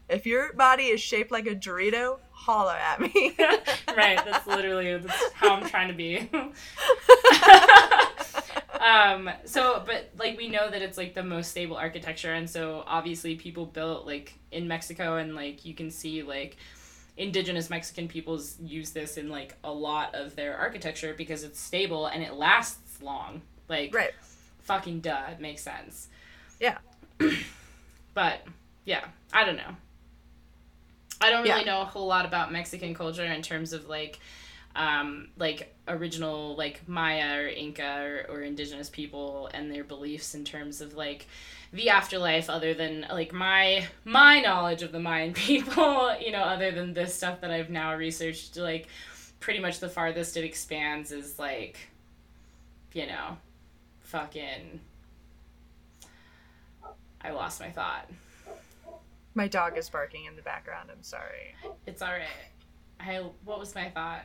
If your body is shaped like a Dorito, holler at me. right, that's literally that's how I'm trying to be. um, so but like we know that it's like the most stable architecture and so obviously people built like in Mexico and like you can see like indigenous Mexican peoples use this in like a lot of their architecture because it's stable and it lasts long. Like right. fucking duh, it makes sense. Yeah. But yeah, I don't know. I don't really Yeah. know a whole lot about Mexican culture in terms of like um like original like Maya or Inca or, or indigenous people and their beliefs in terms of like the afterlife other than like my my knowledge of the Mayan people, you know, other than this stuff that I've now researched like pretty much the farthest it expands is like you know, fucking I lost my thought. My dog is barking in the background. I'm sorry. It's all right. I what was my thought?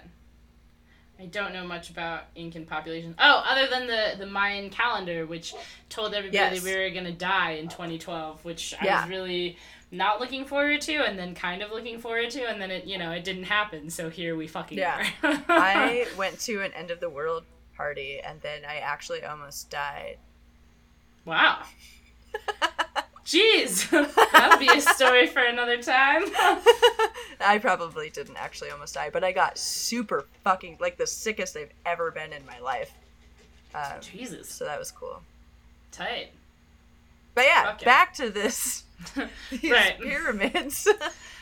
I don't know much about Incan population. Oh, other than the the Mayan calendar, which told everybody Yes. we were gonna die in 2012, which I was really not looking forward to, and then kind of looking forward to, and then it you know it didn't happen. So here we fucking Yeah. are. I went to an end of the world party and then I actually almost died. wow. Jeez, that'll be a story for another time. I probably didn't actually almost die, but I got super fucking like the sickest I've ever been in my life. Um, Jesus, so that was cool. tight. But yeah, Fuck yeah. back to this these Right. pyramids.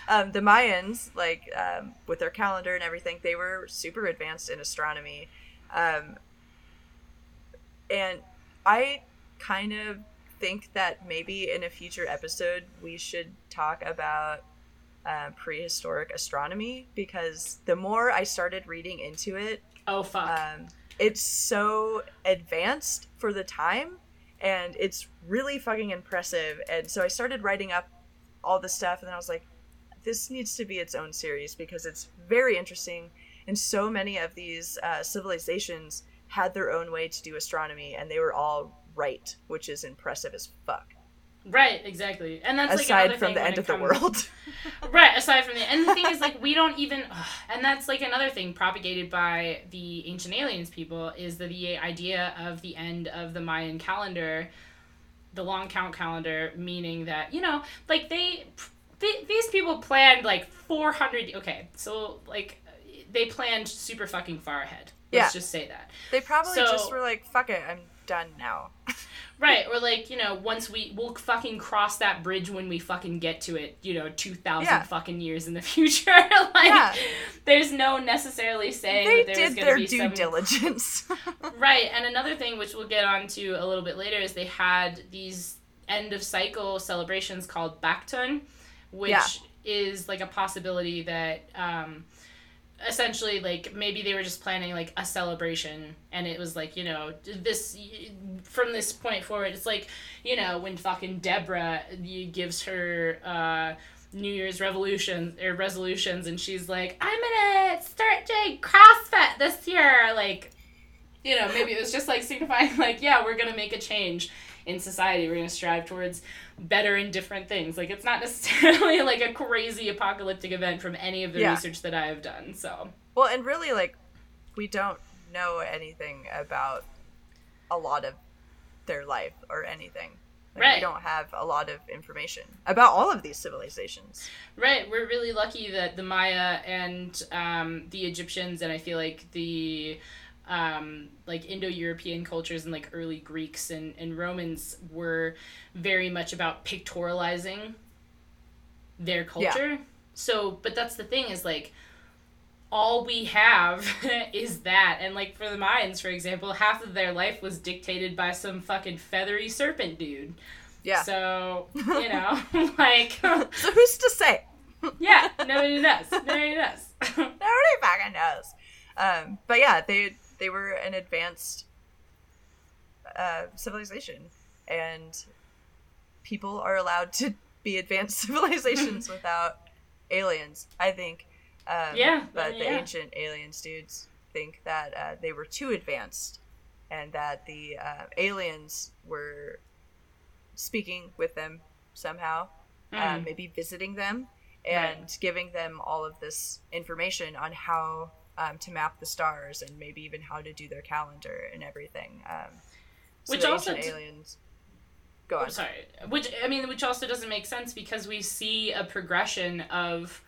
um, the Mayans, like um, with their calendar and everything, they were super advanced in astronomy, um, and I kind of think that maybe in a future episode we should talk about uh, prehistoric astronomy because the more I started reading into it, Oh fuck. um, it's so advanced for the time and it's really fucking impressive and so i started writing up all the stuff and then i was like this needs to be its own series because it's very interesting, and so many of these uh, civilizations had their own way to do astronomy, and they were all right, which is impressive as fuck. Right, exactly, and that's aside like from the end of the world. right, aside from the and the thing is like we don't even, ugh, and that's like another thing propagated by the ancient aliens people is the, the idea of the end of the Mayan calendar, the long count calendar, meaning that you know like they, they these people planned like four hundred. Okay, so like they planned super fucking far ahead. Let's Yeah. just say that. they probably So- just were like, "Fuck it, I'm done now." Right, or like, you know, once we we'll fucking cross that bridge when we fucking get to it, you know, 2000 Yeah. fucking years in the future. like Yeah. there's no necessarily saying they that there's did going their to be due some diligence. Right, and another thing which we'll get onto a little bit later is they had these end of cycle celebrations called Baktun, which Yeah. is like a possibility that um, essentially like maybe they were just planning like a celebration and it was like you know this from this point forward it's like you know when fucking deborah gives her uh new year's revolution or resolutions and she's like i'm gonna start doing crossfit this year like you know maybe it was just like signifying like yeah we're gonna make a change in society. We're gonna strive towards better in different things like it's not necessarily like a crazy apocalyptic event from any of the Yeah. research that i have done so well, and really, like, we don't know anything about a lot of their life or anything. Like, Right. We don't have a lot of information about all of these civilizations. Right, we're really lucky that the Maya and um, the Egyptians, and I feel like the um, like Indo-European cultures and like early Greeks and, and Romans were very much about pictorializing their culture. So, but that's the thing is like all we have is that, and like for the Mayans, for example, half of their life was dictated by some fucking feathery serpent dude. Yeah. So you know, like. So who's to say? Yeah, nobody does. Nobody does. Nobody fucking knows. Um, but yeah, they they were an advanced uh, civilization, and people are allowed to be advanced civilizations without aliens. I think. Um, Yeah, But the ancient aliens dudes think that uh, they were too advanced, and that the uh, aliens were speaking with them somehow, uh, Mm. maybe visiting them and giving them all of this information on how um, to map the stars and maybe even how to do their calendar and everything. Um, so Which also d- aliens. Go I'm on. sorry. Which I mean, which also doesn't make sense because we see a progression of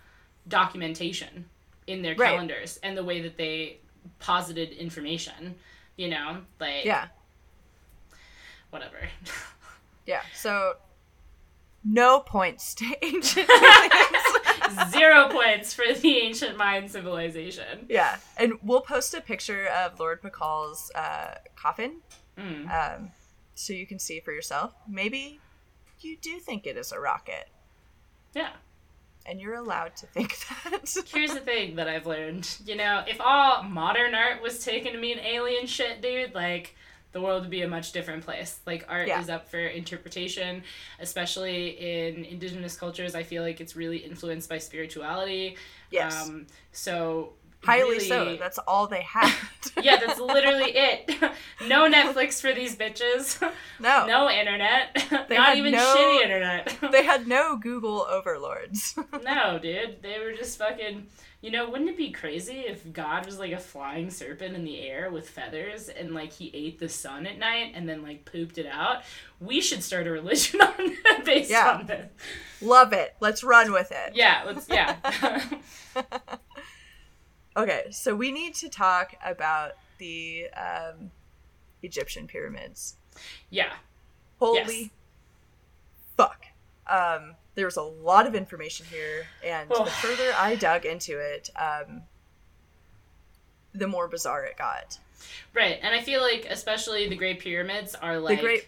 documentation in their Right. calendars and the way that they posited information. You know, like Yeah, whatever. yeah. So no ancient aliens. Zero points for the ancient Mayan civilization. yeah, and we'll post a picture of Lord Pakal's uh, coffin Mm. um, so you can see for yourself. Maybe you do think it is a rocket, Yeah. and you're allowed to think that. Here's the thing that I've learned. You know, if all modern art was taken to mean alien shit, dude, like the world would be a much different place. Like art Yeah. is up for interpretation, especially in indigenous cultures. I feel like it's really influenced by spirituality. yes, Um, so highly so. That's all they had. yeah, that's literally it. no Netflix for these bitches. no, no internet. They Not even no- shitty internet. they had no Google overlords. No, dude. They were just fucking. You know, wouldn't it be crazy if God was like a flying serpent in the air with feathers and like he ate the sun at night and then like pooped it out? We should start a religion on based Yeah. on this. Love it. Let's run with it. Yeah, let's yeah. Okay, so we need to talk about the um, Egyptian pyramids. yeah. Holy Yes. fuck. Um, there was a lot of information here, and Oh. the further I dug into it, um, the more bizarre it got. Right. And I feel like especially the Great Pyramids are like the great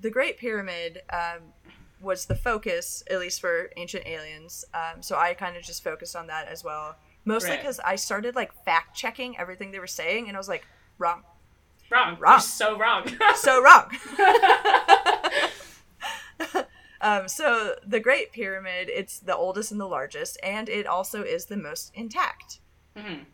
the great pyramid um, was the focus at least for ancient aliens um, so i kind of just focused on that as well mostly Right. because i started like fact checking everything they were saying and i was like wrong wrong. Wrong. You're so wrong. so wrong Um, so the Great Pyramid, it's the oldest and the largest, and it also is the most intact. hmm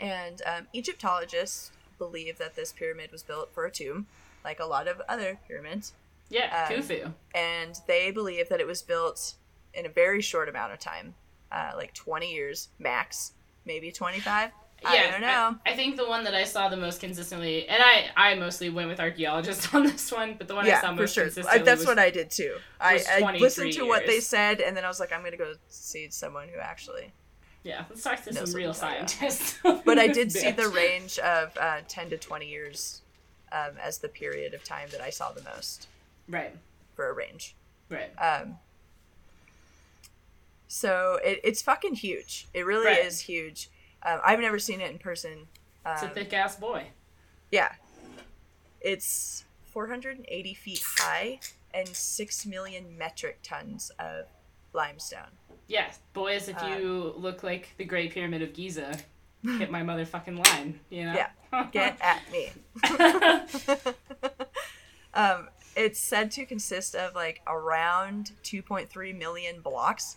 And um, Egyptologists believe that this pyramid was built for a tomb, like a lot of other pyramids. Yeah, Um, Khufu. And they believe that it was built in a very short amount of time, uh, like 20 years max, maybe 25. I Yeah, don't know. I, think the one that I saw the most consistently, and I, I mostly went with archaeologists on this one, but the one I yeah, saw for most sure. consistently I, that's was, what I did too. I, I listened to what they said, and then I was like, I'm going to go see someone who actually. Yeah, let's talk to some real scientists. But I did see the range of uh, 10 to 20 years um, as the period of time that I saw the most Right, for a range. right. Um, so it, it's fucking huge. It really Right. is huge. Um, I've never seen it in person. Um, It's a thick ass boy. Yeah. It's 480 feet high and 6 million metric tons of limestone. Yeah, boys, if you look like the Great Pyramid of Giza, hit my motherfucking line, you know? Yeah, Get at me. um, it's said to consist of like around 2.3 million blocks.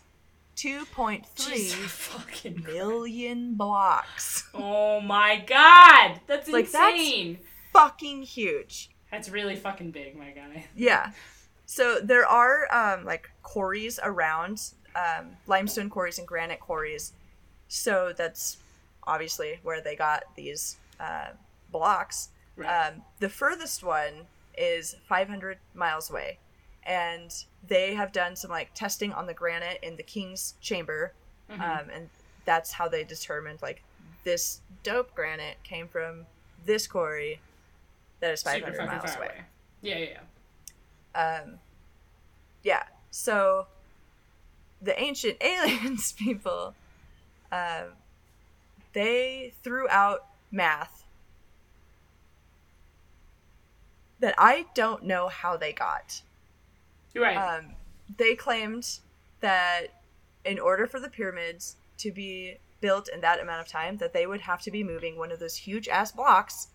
2.3 Jesus fucking million blocks. Oh my god! That's Like, that's- insane! Fucking huge. That's really fucking big, my guy. Yeah. So there are um, like quarries around, um, limestone quarries and granite quarries. So that's obviously where they got these uh, blocks. Right. Um, the furthest one is 500 miles away. And they have done some like testing on the granite in the king's chamber. Mhm. Um, and that's how they determined like this dope granite came from this quarry that is 500 Super miles away. away. Yeah, yeah, yeah. Um, yeah. So the ancient aliens people, um, they threw out math that I don't know how they got. Right. Um, they claimed that in order for the pyramids to be built in that amount of time, that they would have to be moving one of those huge ass blocks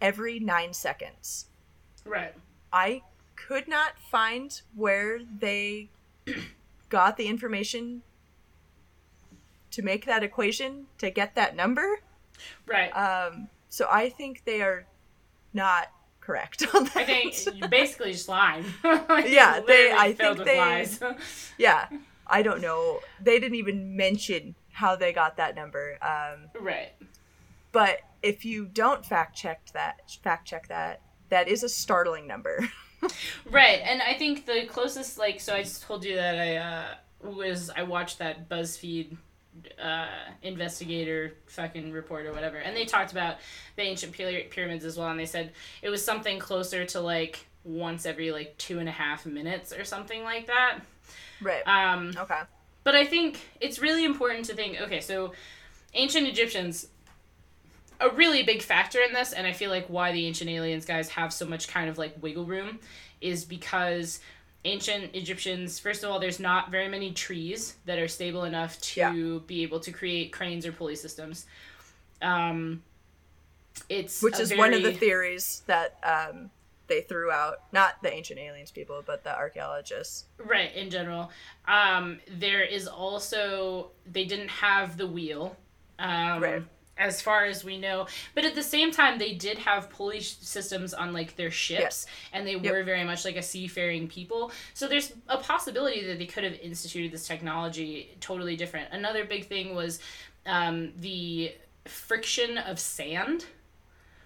every nine seconds. right. I could not find where they got the information to make that equation to get that number. Right. Um, so I think they are not correct on that. I think basically just lying. Yeah, they- I think they- lies. yeah, I don't know. They didn't even mention how they got that number. Um, right. but if you don't fact check that, fact check that, that is a startling number. Right, and I think the closest, like, so I just told you that I uh, was I watched that BuzzFeed uh, investigator fucking report or whatever, and they talked about the ancient pyramids as well, and they said it was something closer to like once every like two and a half minutes or something like that. right. Um, Okay. but I think it's really important to think okay, so ancient Egyptians, a really big factor in this, and I feel like why the ancient aliens guys have so much kind of like wiggle room is because ancient Egyptians, first of all, there's not very many trees that are stable enough to Yeah. be able to create cranes or pulley systems. Um, it's Which is one of the theories that um, they threw out. Not the ancient aliens people, but the archaeologists. Right, in general. Um, there is also they didn't have the wheel. Um, Right. As far as we know, but at the same time, they did have pulley systems on like their ships, and they were very much like a seafaring people. So there's a possibility that they could have instituted this technology totally different. Another big thing was um, the friction of sand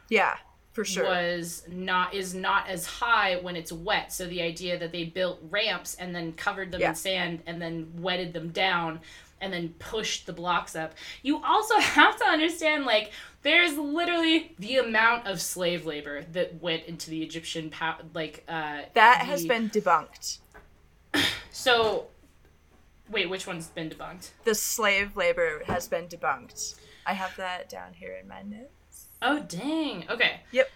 Yeah, for sure. was not is not as high when it's wet. So the idea that they built ramps and then covered them Yeah. in sand and then wetted them down and then pushed the blocks up. You also have to understand like there's literally the amount of slave labor that went into the Egyptian pow- like uh that has been debunked. so wait, which one's been debunked? The slave labor has been debunked. I have that down here in my notes. Oh dang. Okay. Yep.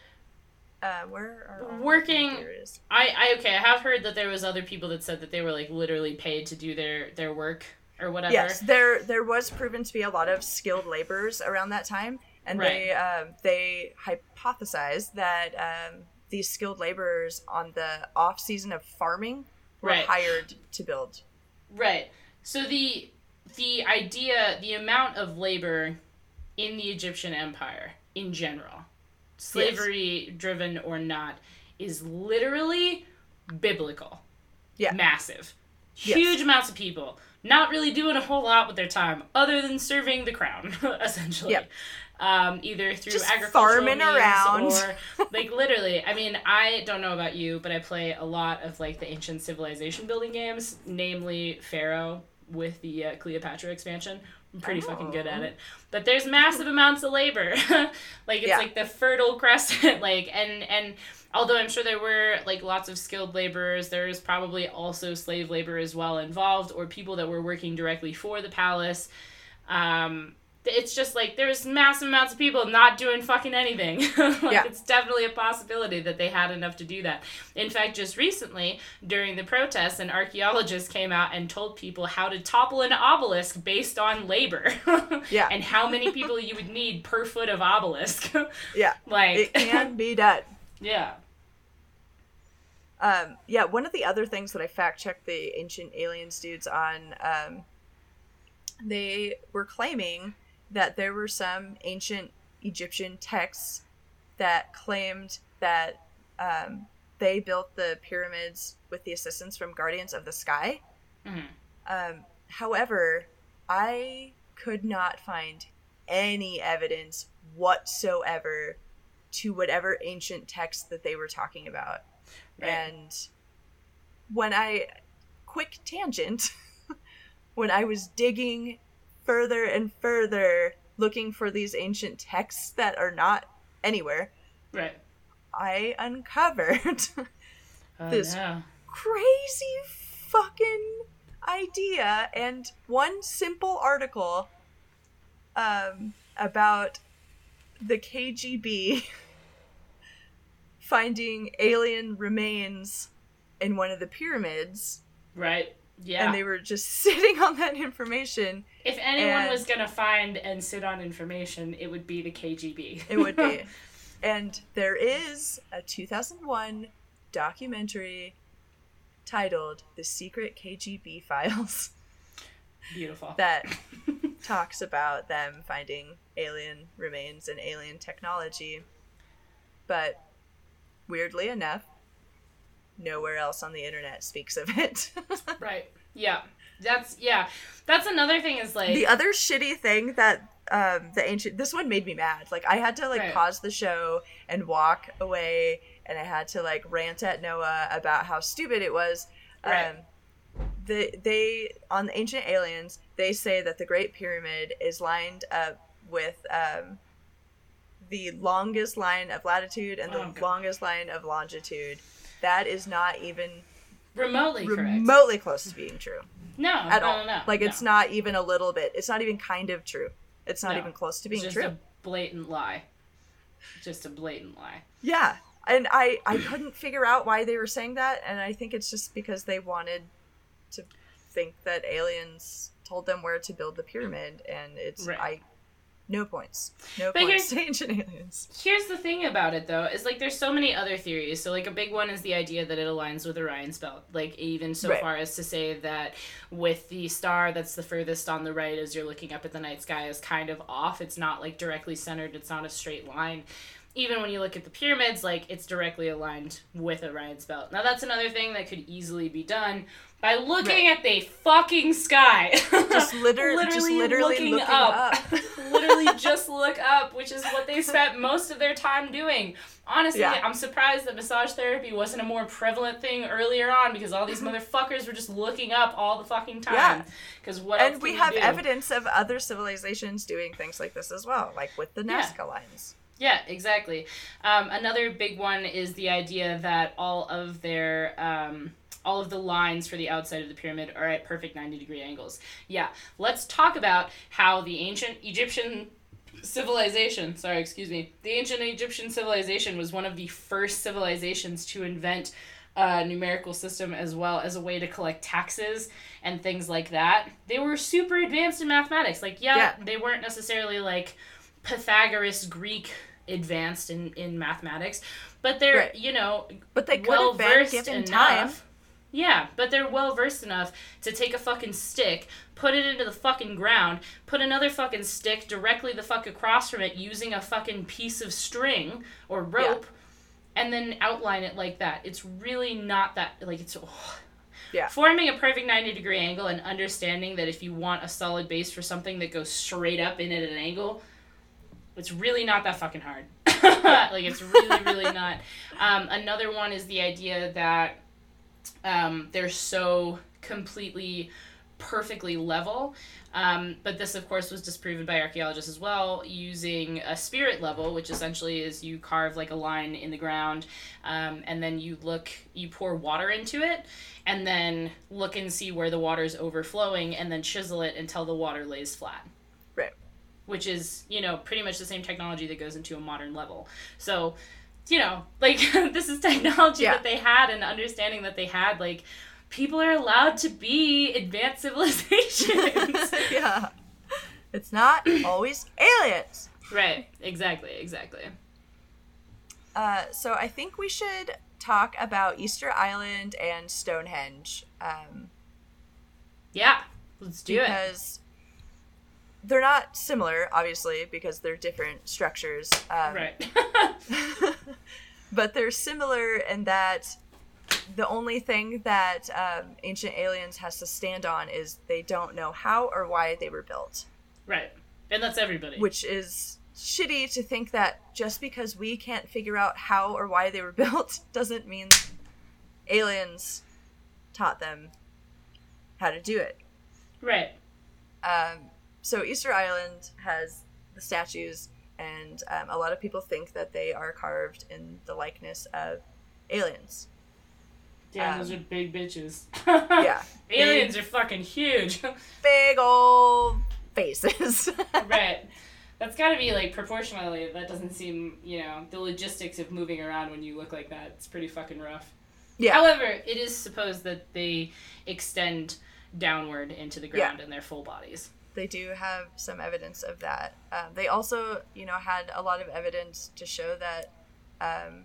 Uh, where are Working- Here it is. I, I okay, I have heard that there was other people that said that they were like literally paid to do their their work or whatever. Yes, there there was proven to be a lot of skilled laborers around that time, and they um, they hypothesized that um, these skilled laborers on the off season of farming were Right. hired to build. Right. So the the idea, the amount of labor in the Egyptian empire in general, slavery driven or not, is literally biblical. Yeah. Massive. Yes. Huge amounts of people not really doing a whole lot with their time other than serving the crown, essentially. Yep. Um, either through Just agricultural farming around. or like literally i mean i don't know about you but i play a lot of like the ancient civilization building games namely pharaoh with the uh, cleopatra expansion i'm pretty fucking good at Oh. it but there's massive amounts of labor like it's Yeah. like the fertile crescent like and and although i'm sure there were like lots of skilled laborers there's probably also slave labor as well involved or people that were working directly for the palace um it's just like there's massive amounts of people not doing fucking anything. like Yeah. it's definitely a possibility that they had enough to do that. In fact, just recently during the protests, an archaeologist came out and told people how to topple an obelisk based on labor. Yeah. and how many people you would need per foot of obelisk. Yeah, like it can be done. yeah. Um, yeah, one of the other things that I fact checked the ancient aliens dudes on, um, they were claiming that there were some ancient Egyptian texts that claimed that um, they built the pyramids with the assistance from Guardians of the Sky. Mhm. Um, however, I could not find any evidence whatsoever to whatever ancient text that they were talking about. Right. And when I, quick tangent, when I was digging further and further looking for these ancient texts that are not anywhere, Right. I uncovered Oh, This- no. crazy fucking idea and one simple article um, about the KGB finding alien remains in one of the pyramids Right. Yeah. and they were just sitting on that information if anyone and- was gonna find and sit on information, it would be the KGB. it would be and there is a 2001 documentary titled the secret kgb files Beautiful. that talks about them finding alien remains and alien technology. But weirdly enough, nowhere else on the internet speaks of it. Right. Yeah. That's yeah. That's another thing is like the other shitty thing that um, the ancient this one made me mad. Like I had to like Right. pause the show and walk away, and I had to like rant at Noah about how stupid it was. Right. Um, the they on the ancient aliens they say that the Great Pyramid is lined up with um, the longest line of latitude and the Oh, longest line of longitude. That is not even remotely correct. remotely close to being true no, at no, all. no, no. like it's not even a little bit. It's not even kind of true. It's not No. even close to It's being just true. a blatant lie. Just a blatant lie. Yeah. And I I couldn't figure out why they were saying that and I think it's just because they wanted to think that aliens told them where to build the pyramid and it's Right. I no points. No But points to ancient aliens. Here's the thing about it though, is like there's so many other theories. So like a big one is the idea that it aligns with Orion's belt. Like even so Right. far as to say that with the star that's the furthest on the right as you're looking up at the night sky is kind of off. It's not like directly centered, it's not a straight line. Even when you look at the pyramids, like it's directly aligned with Orion's belt. Now that's another thing that could easily be done by looking at the fucking sky. Just liter- just literally looking up. literally just look up, which is what they spent most of their time doing. Honestly, Yeah. I'm surprised that massage therapy wasn't a more prevalent thing earlier on because all these motherfuckers were just looking up all the fucking time. Yeah. Because what else and we have do? evidence of other civilizations doing things like this as well, like with the Yeah. Nazca lines. Yeah, exactly. Um, another big one is the idea that all of their um, all of the lines for the outside of the pyramid are at perfect 90 degree angles. Yeah, let's talk about how the ancient Egyptian civilization, sorry, excuse me, the ancient Egyptian civilization was one of the first civilizations to invent a numerical system as well as a way to collect taxes and things like that. They were super advanced in mathematics. Like, yeah, Yeah. they weren't necessarily like Pythagoras Greek advanced in, in mathematics, but they're, Right. you know, But they well versed enough. time. Yeah, but they're well versed enough to take a fucking stick, put it into the fucking ground, put another fucking stick directly the fuck across from it using a fucking piece of string or rope, and then outline it like that. It's really not that like it's. Oh. Yeah. Forming a perfect 90 degree angle and understanding that if you want a solid base for something that goes straight up in at an angle, it's really not that fucking hard. like it's really, really not. Um, another one is the idea that um, they're so completely perfectly level. Um, but this, of course, was disproven by archaeologists as well using a spirit level, which essentially is you carve like a line in the ground, um, and then you look, you pour water into it, and then look and see where the water is overflowing, and then chisel it until the water lays flat. Right. Which is, you know, pretty much the same technology that goes into a modern level. So, you know, like this is technology Yeah. that they had and understanding that they had, like, people are allowed to be advanced civilizations. yeah. It's not always aliens. right, exactly, exactly. Uh, so I think we should talk about Easter Island and Stonehenge. Um, Yeah, let's do it. because they're not similar, obviously, because they're different structures. Um, Right. but they're similar in that the only thing that um, Ancient Aliens has to stand on is they don't know how or why they were built, right. And that's everybody. which is shitty to think that just because we can't figure out how or why they were built doesn't mean aliens taught them how to do it. right. Um, so Easter Island has the statues, and um, a lot of people think that they are carved in the likeness of aliens. Damn, those Um, are big bitches. Yeah, Aliens are fucking huge. big old faces. right. That's got to be like proportionally. That doesn't seem, you know, the logistics of moving around when you look like that. It's pretty fucking rough. yeah, However, it is supposed that they extend downward into the ground in their full bodies. They do have some evidence of that. Um, they also, you know, had a lot of evidence to show that, um,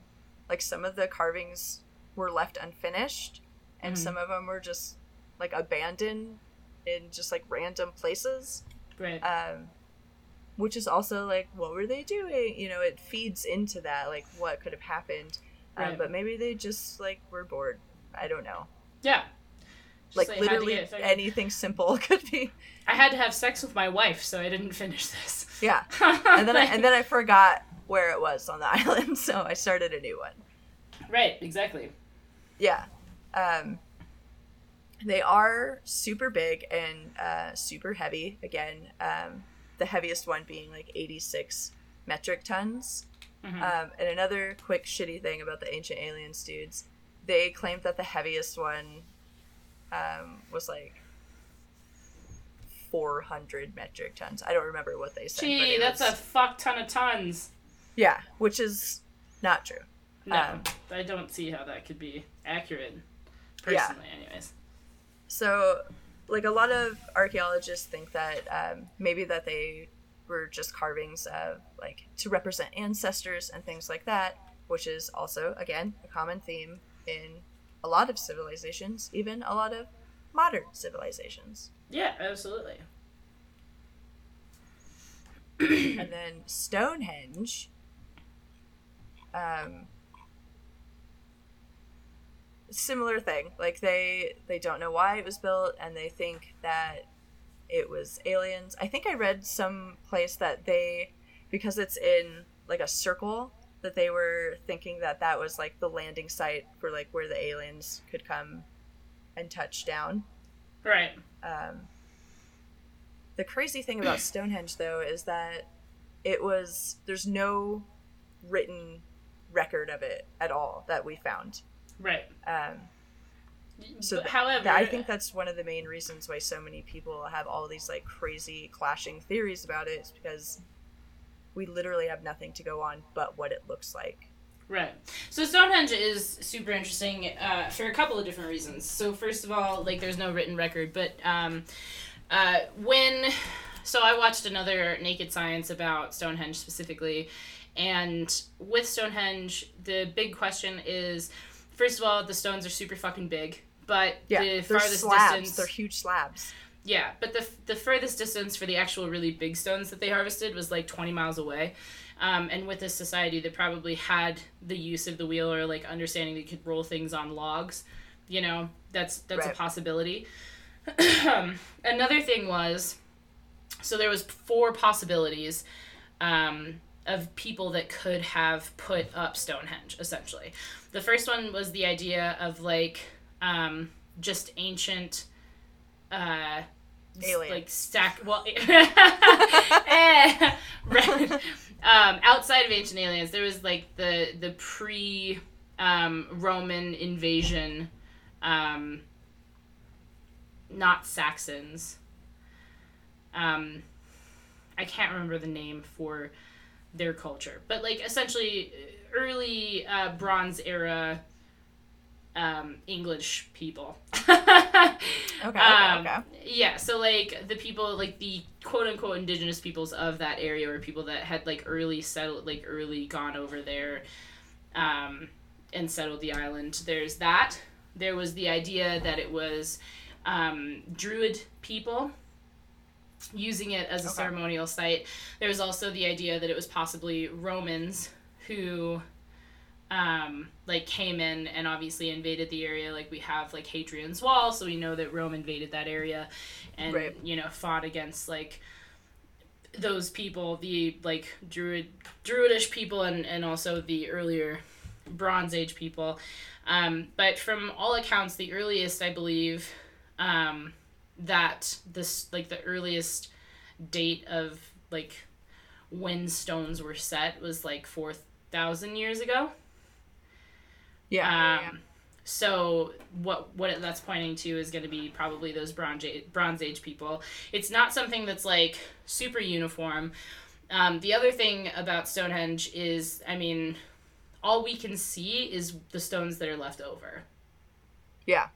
like some of the carvings were left unfinished, and Mhm. some of them were just like abandoned in just like random places. Right. um, which is also like what were they doing you know it feeds into that like what could have happened um, Right. but maybe they just like were bored i don't know yeah. Like literally anything simple could be I had to have sex with my wife, so I didn't finish this. yeah and then I, and then i forgot where it was on the island so i started a new one right, exactly. yeah um, they are super big and uh, super heavy again um, the heaviest one being like 86 metric tons Mhm. Um, and another quick shitty thing about the ancient aliens dudes, they claimed that the heaviest one um, was like 400 metric tons. I don't remember what they said. Gee, that's a fuck ton of tons. yeah, which is not true. No, Um, I don't see how that could be accurate. Yeah. Personally, anyways. So, like a lot of archaeologists think that um, maybe that they were just carvings of like to represent ancestors and things like that, which is also again a common theme in a lot of civilizations, even a lot of modern civilizations. Yeah, absolutely. and then Stonehenge. Um, similar thing. Like they they don't know why it was built, and they think that it was aliens. I think I read some place that they, because it's in like a circle, that they were thinking that that was like the landing site for like where the aliens could come and touch down. Right. Um, the crazy thing about Stonehenge, though, is that it was there's no written record of it at all that we found. Right. Um, So th- however, I think that's one of the main reasons why so many people have all these like crazy clashing theories about it, is because we literally have nothing to go on but what it looks like. Right. So Stonehenge is super interesting uh, for a couple of different reasons. So first of all, like there's no written record, but um, uh, when so I watched another Naked Science about Stonehenge specifically, and with Stonehenge, the big question is, first of all, the stones are super fucking big. but Yeah, the farthest slabs. distance They're huge slabs. Yeah, but the the furthest distance for the actual really big stones that they harvested was like 20 miles away. Um, and with this society that probably had the use of the wheel or like understanding they could roll things on logs, you know, that's that's Right. a possibility. Another thing was, so there was four possibilities um, of people that could have put up Stonehenge. Essentially, the first one was the idea of like um, just ancient. Uh, Aliens. like stack well eh, right. um, outside of ancient aliens there was like the the pre um, roman invasion um, not saxons um, i can't remember the name for their culture but like essentially early uh, bronze era um, english people Okay, um, okay. Yeah, so like the people, like the quote unquote indigenous peoples of that area were people that had like early settled, like early gone over there, um, and settled the island. There's that. There was the idea that it was um, Druid people using it as a Okay. ceremonial site. There was also the idea that it was possibly Romans who um, like came in and obviously invaded the area. Like we have like Hadrian's Wall, so we know that Rome invaded that area, and Right. you know fought against like those people, the like Druid Druidish people, and and also the earlier Bronze Age people. Um, but from all accounts, the earliest I believe um, that this like the earliest date of like when stones were set was like four thousand years ago. Yeah. yeah, yeah. Um, so what what that's pointing to is going to be probably those bronze age, bronze age people. It's not something that's like super uniform. Um, the other thing about Stonehenge is, I mean, all we can see is the stones that are left over. Yeah.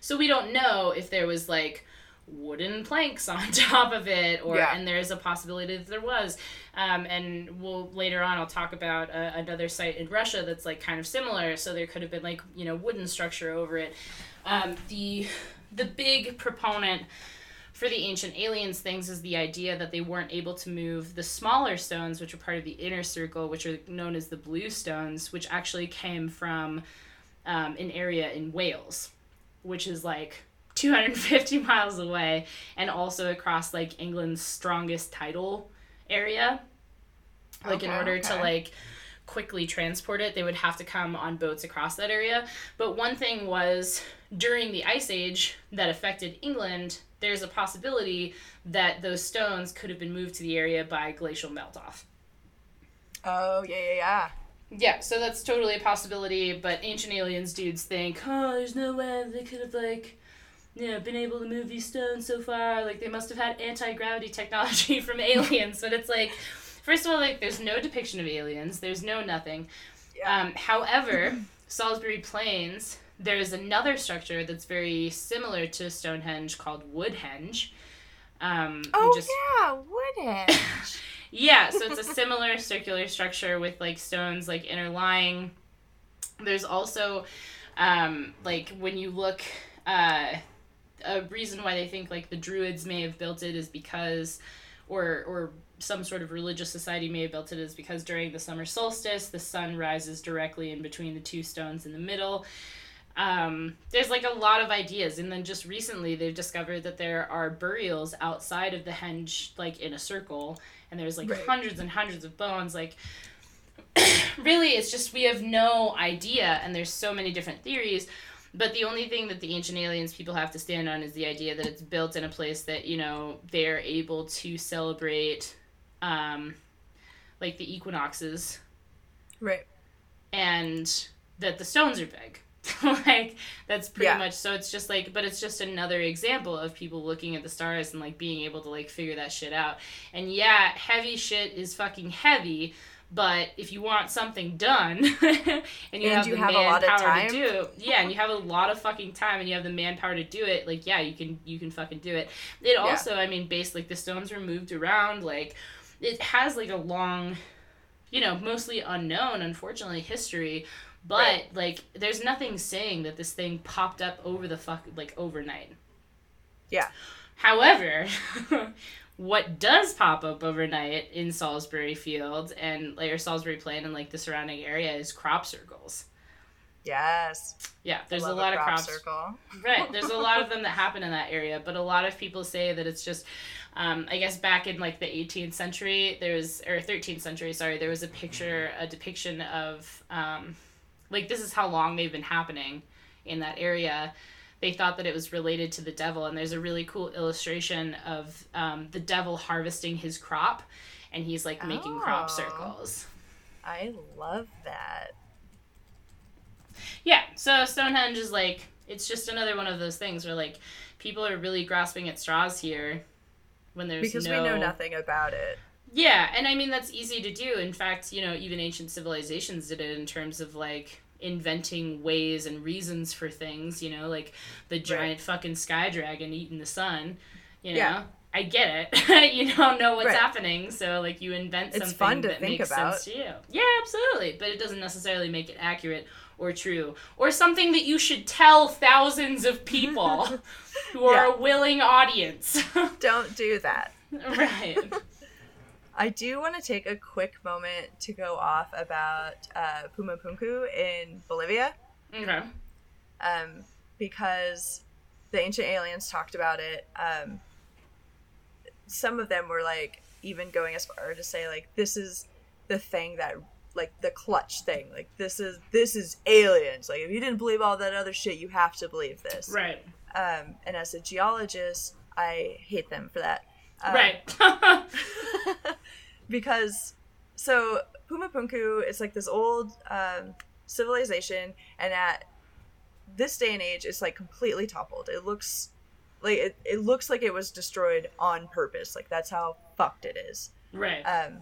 So we don't know if there was like wooden planks on top of it, or Yeah. and there's a possibility that there was. Um, and we'll later on I'll talk about uh, another site in Russia that's like kind of similar. So there could have been like you know wooden structure over it. Um, the the big proponent for the ancient aliens things is the idea that they weren't able to move the smaller stones, which are part of the inner circle, which are known as the blue stones, which actually came from um, an area in Wales, which is like 250 miles away, and also across like England's strongest tidal area. Like in Okay, order to like quickly transport it, they would have to come on boats across that area. But one thing was during the ice age that affected England, there's a possibility that those stones could have been moved to the area by glacial melt off. Oh yeah, yeah, yeah. Yeah, so that's totally a possibility, but ancient aliens dudes think, oh, there's no way they could have, like, you know, been able to move these stones so far. Like, they must have had anti gravity technology from aliens. but it's like, first of all, like, there's no depiction of aliens, there's no nothing. Yeah. Um, however, Salisbury Plains, there's another structure that's very similar to Stonehenge called Woodhenge. Um, oh just- yeah, Woodhenge. yeah, so it's a similar circular structure with like stones like interlying. There's also um, like when you look uh, a reason why they think like the druids may have built it is because or or some sort of religious society may have built it is because during the summer solstice the sun rises directly in between the two stones in the middle um, there's like a lot of ideas and then just recently they've discovered that there are burials outside of the henge like in a circle and there's like Right. hundreds and hundreds of bones like really it's just we have no idea and there's so many different theories but the only thing that the ancient aliens people have to stand on is the idea that it's built in a place that you know they're able to celebrate um, like the equinoxes right. and that the stones are big. like that's pretty Yeah. much so it's just like but it's just another example of people looking at the stars and like being able to like figure that shit out. And yeah, heavy shit is fucking heavy, but if you want something done and you And have you the have a lot of manpower time. to do it, yeah, and you have a lot of fucking time and you have the manpower to do it, like yeah, you can you can fucking do it. It also, I mean, based like the stones were moved around, like it has like a long you know, mostly unknown, unfortunately, history. But Right. like, there's nothing saying that this thing popped up over the fuck like overnight. Yeah. However, what does pop up overnight in Salisbury Field and like or Salisbury Plain and like the surrounding area is crop circles. Yes. Yeah, there's a lot of crop crops. circle. Right. There's a lot of them that happen in that area, but a lot of people say that it's just, um, I guess back in like the 18th century, there was, or 13th century, sorry, there was a picture, a depiction of, um, like this is how long they've been happening in that area. They thought that it was related to the devil, and there's a really cool illustration of um, the devil harvesting his crop, and he's like making crop Oh. circles. I love that. Yeah, so Stonehenge is like it's just another one of those things where like people are really grasping at straws here when there's Because no we know nothing about it. Yeah, and I mean that's easy to do. In fact, you know, even ancient civilizations did it in terms of like inventing ways and reasons for things, you know, like the giant fucking sky dragon eating the sun, you know. Yeah. I get it. you don't know what's Right. happening, so like you invent It's something fun to that think makes about. sense to you. Yeah, absolutely, but it doesn't necessarily make it accurate or true or something that you should tell thousands of people who are Yeah. a willing audience. Don't do that. right. I do want to take a quick moment to go off about uh, Puma Punku in Bolivia, Okay. um, because the ancient aliens talked about it. Um, some of them were like even going as far to say like this is the thing that like the clutch thing like this is this is aliens like if you didn't believe all that other shit you have to believe this Right. um, and as a geologist i hate them for that Um, Right. because so Pumapunku is like this old um, civilization, and at this day and age, it's like completely toppled. It looks like it, it looks like it was destroyed on purpose. Like that's how fucked it is. right. Um,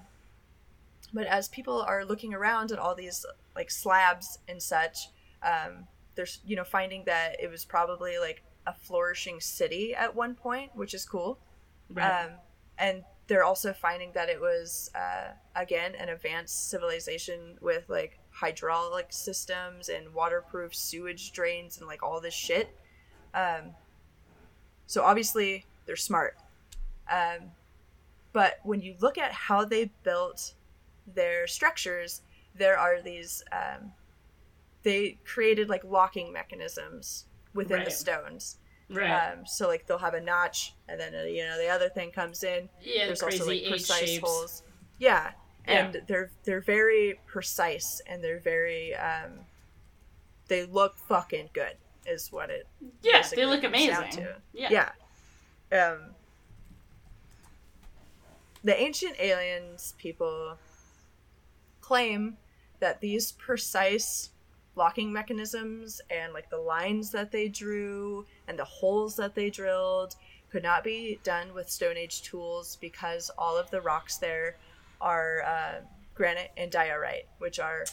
but as people are looking around at all these like slabs and such, um, there's you know finding that it was probably like a flourishing city at one point, which is cool. Right. Um, and they're also finding that it was uh, again an advanced civilization with like hydraulic systems and waterproof sewage drains and like all this shit. Um, so obviously they're smart. Um, but when you look at how they built their structures, there are these. Um, they created like locking mechanisms within the stones. Right. Um, so like they'll have a notch, and then uh, you know the other thing comes in. yeah, There's crazy also like precise shapes. holes. Yeah, Yeah. and they're they're very precise and they're very um, they look fucking good. Is what it Yeah, they look amazing. Yeah. yeah. Um, the ancient aliens people claim that these precise locking mechanisms and like the lines that they drew and the holes that they drilled could not be done with stone age tools because all of the rocks there are uh, granite and diorite which are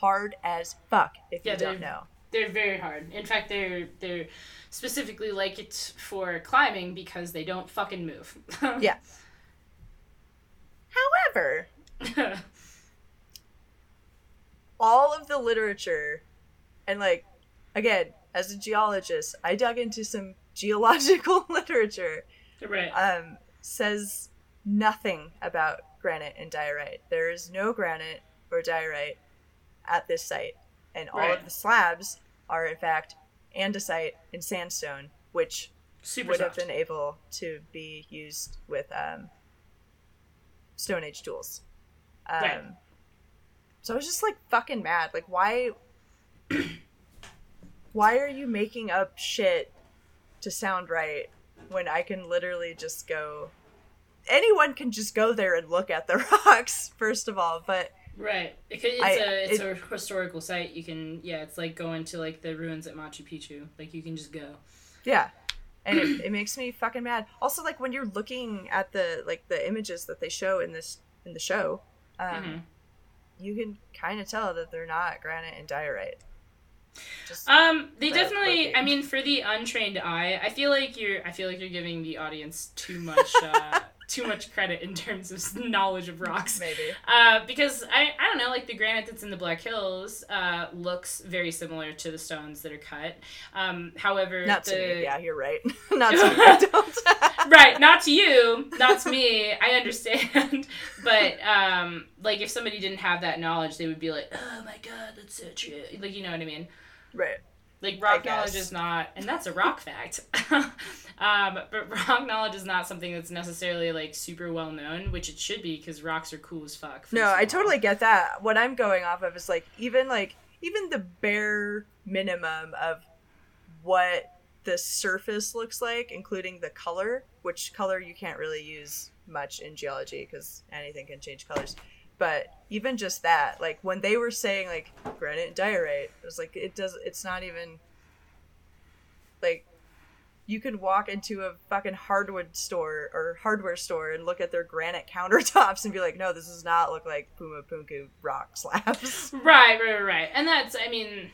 hard as fuck if Yeah, you don't know They're very hard. In fact, they're they're specifically like it for climbing because they don't fucking move. Yeah. however all of the literature and like again as a geologist i dug into some geological literature right. um, says nothing about granite and diorite there is no granite or diorite at this site and all Right. of the slabs are in fact andesite and sandstone which Super would have been able to be used with um, Stone Age tools. Um, Right. So I was just like fucking mad. Like, why? why are you making up shit to sound right when I can literally just go? Anyone can just go there and look at the rocks, first of all. But Right. It, could- it's I- a it's it- a historical site. You can yeah, it's like going to like the ruins at Machu Picchu. Like you can just go. yeah, and it, it makes me fucking mad. Also, like when you're looking at the like the images that they show in this in the show, um, Mhm. You can kind of tell that they're not granite and diorite. Just Um, they definitely. looking. I mean, for the untrained eye, I feel like you're. I feel like you're giving the audience too much. Uh, too much credit in terms of knowledge of rocks. Maybe. Uh, because I, I don't know, like the granite that's in the Black Hills uh, looks very similar to the stones that are cut. Um, however, Not the, to me. Yeah, you're right. Not to me. Right, not to you, not to me. I understand, but um, like if somebody didn't have that knowledge, they would be like, "Oh my god, that's so true." Like you know what I mean? right. Like rock knowledge is not, and that's a rock fact. um, but rock knowledge is not something that's necessarily like super well known, which it should be because rocks are cool as fuck. No, I totally get that. What I'm going off of is like even like even the bare minimum of what the surface looks like, including the color, which color you can't really use much in geology because anything can change colors. But even just that, like when they were saying like granite and diorite, it was like it does. It's not even like you could walk into a fucking hardwood store or hardware store and look at their granite countertops and be like, no, this does not look like Puma Punku rock slabs. Right, right, right. And that's, I mean,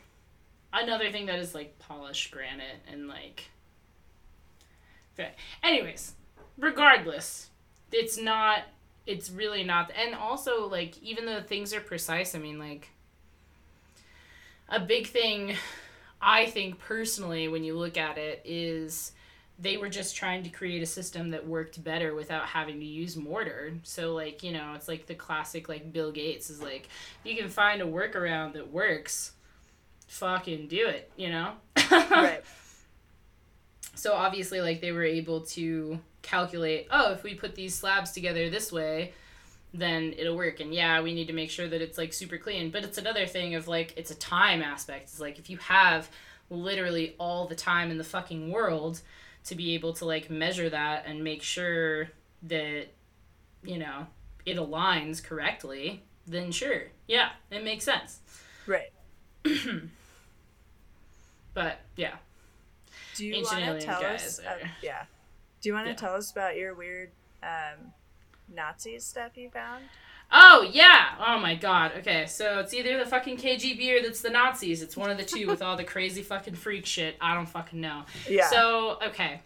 another thing that is like polished granite and like. Okay. Anyways, regardless, it's not, it's really not. And also, like, even though things are precise, I mean, like, a big thing I think personally when you look at it is they were just trying to create a system that worked better without having to use mortar. So like, you know, it's like the classic like Bill Gates is like you can find a workaround that works, fucking do it, you know? right. So obviously like they were able to calculate, oh, if we put these slabs together this way, then it'll work. And yeah, we need to make sure that it's like super clean. But it's another thing of like it's a time aspect. It's like if you have literally all the time in the fucking world to be able to like measure that and make sure that you know it aligns correctly, then sure. Yeah, it makes sense. Right. But yeah. Do you want to tell us? are- uh, yeah. Do you want to Yeah. tell us about your weird um, Nazi stuff you found? Oh yeah! Oh my god. Okay, so it's either the fucking KGB or that's the Nazis. It's one of the two with all the crazy fucking freak shit. I don't fucking know. Yeah. So okay.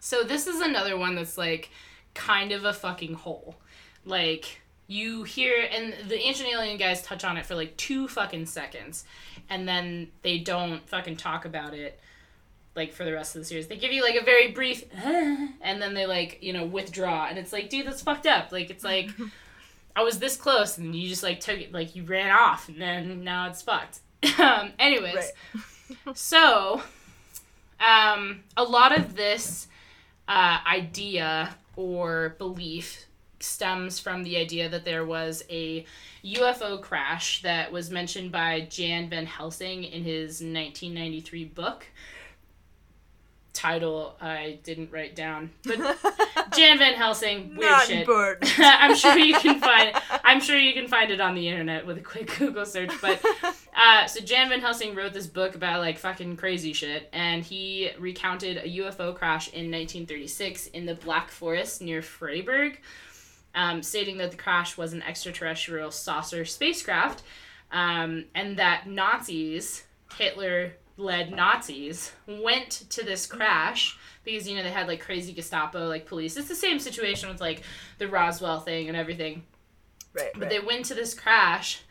So this is another one that's like kind of a fucking hole. Like you hear and the ancient alien guys touch on it for like two fucking seconds and then they don't fucking talk about it like for the rest of the series. They give you like a very brief and then they like, you know, withdraw and it's like, dude, that's fucked up. Like it's like I was this close and you just like took it like you ran off and then now it's fucked. um anyways. So, um, a lot of this uh, idea or belief stems from the idea that there was a UFO crash that was mentioned by Jan Van Helsing in his 1993 book. Title I didn't write down, but Jan Van Helsing, weird Not shit. I'm sure you can find. I'm sure you can find it on the internet with a quick Google search. But uh, so Jan Van Helsing wrote this book about like fucking crazy shit, and he recounted a UFO crash in 1936 in the Black Forest near Freiburg, um, stating that the crash was an extraterrestrial saucer spacecraft, um, and that Nazis, Hitler led Nazis, went to this crash because you know they had like crazy Gestapo like police. It's the same situation with like the Roswell thing and everything. right. But right. they went to this crash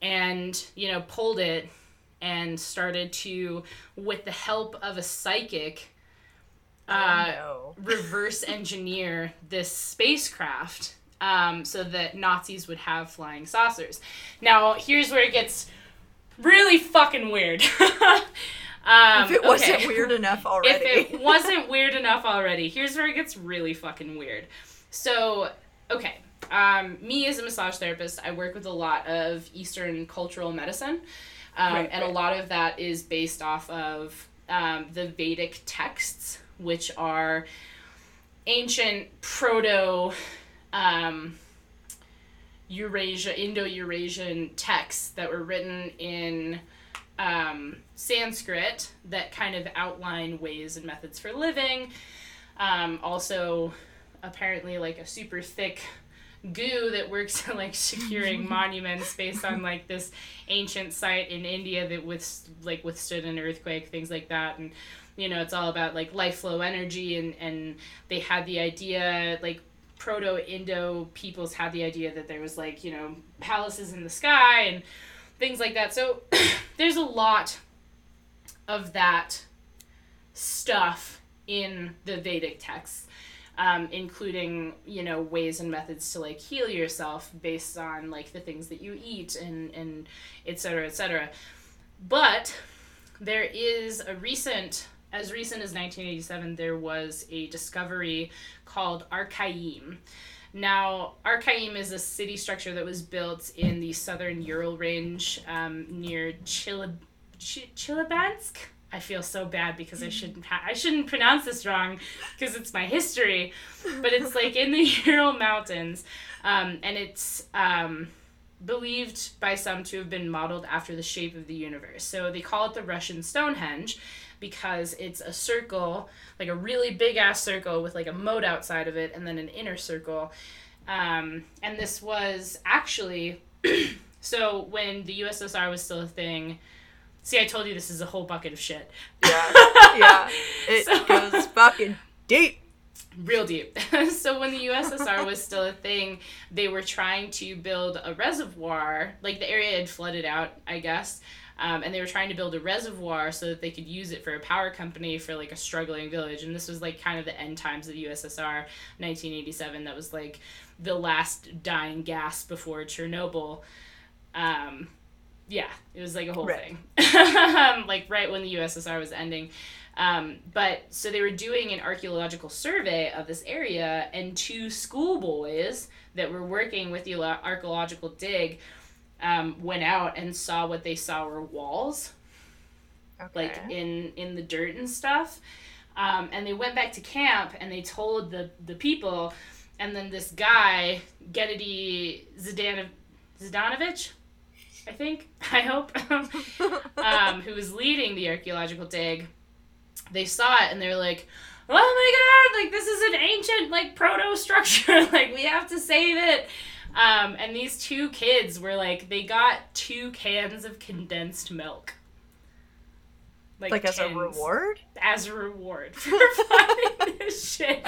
and, you know, pulled it and started to, with the help of a psychic, uh, oh, no. reverse engineer this spacecraft um, so that Nazis would have flying saucers. Now, here's where it gets really fucking weird. um, If it wasn't okay. weird enough already. If it wasn't weird enough already, here's where it gets really fucking weird. So, okay. Um, me as a massage therapist, I work with a lot of Eastern cultural medicine. Um, Right, and a lot of that is based off of um, the Vedic texts, which are ancient proto um, Eurasia, Indo Eurasian texts that were written in um, Sanskrit that kind of outline ways and methods for living. Um, also, apparently, like a super thick goo that works at like securing monuments based on like this ancient site in India that with like withstood an earthquake, things like that, and you know, it's all about like life flow energy, and and they had the idea like proto Indo peoples had the idea that there was like you know palaces in the sky and things like that. So there's a lot of that stuff in the Vedic texts. Um, including you know ways and methods to like heal yourself based on like the things that you eat and and et cetera et cetera but there is a recent as recent as 1987 there was a discovery called Arkaim. Now, Arkaim is a city structure that was built in the southern Ural range um, near Chilab- Ch- Chilabinsk. I feel so bad because I shouldn't ha- I shouldn't pronounce this wrong because it's my history, but it's like in the Ural Mountains, um, and it's um, believed by some to have been modeled after the shape of the universe. So they call it the Russian Stonehenge because it's a circle, like a really big ass circle with like a moat outside of it and then an inner circle. Um, and this was actually so when the USSR was still a thing. See, I told you this is a whole bucket of shit. Yeah, yeah. It So- goes fucking deep. real deep. so when the USSR was still a thing, they were trying to build a reservoir. Like the area had flooded out, I guess. Um, and they were trying to build a reservoir so that they could use it for a power company for like a struggling village. And this was like kind of the end times of the USSR, 1987. That was like the last dying gasp before Chernobyl. Um, yeah, it was like a whole Right. thing. like right when the USSR was ending. Um, but so they were doing an archaeological survey of this area, and two schoolboys that were working with the archaeological dig um, went out and saw what they saw were walls, Okay. like in in the dirt and stuff. Um, and they went back to camp and they told the the people, and then this guy Gennady Zdanov- Zdanovich, I think I hope, um, who was leading the archaeological dig, they saw it and they're like, "Oh my god! Like this is an ancient like proto structure. like we have to save it." Um, and these two kids were like, they got two cans of condensed milk. like as a reward? As a reward for finding this shit.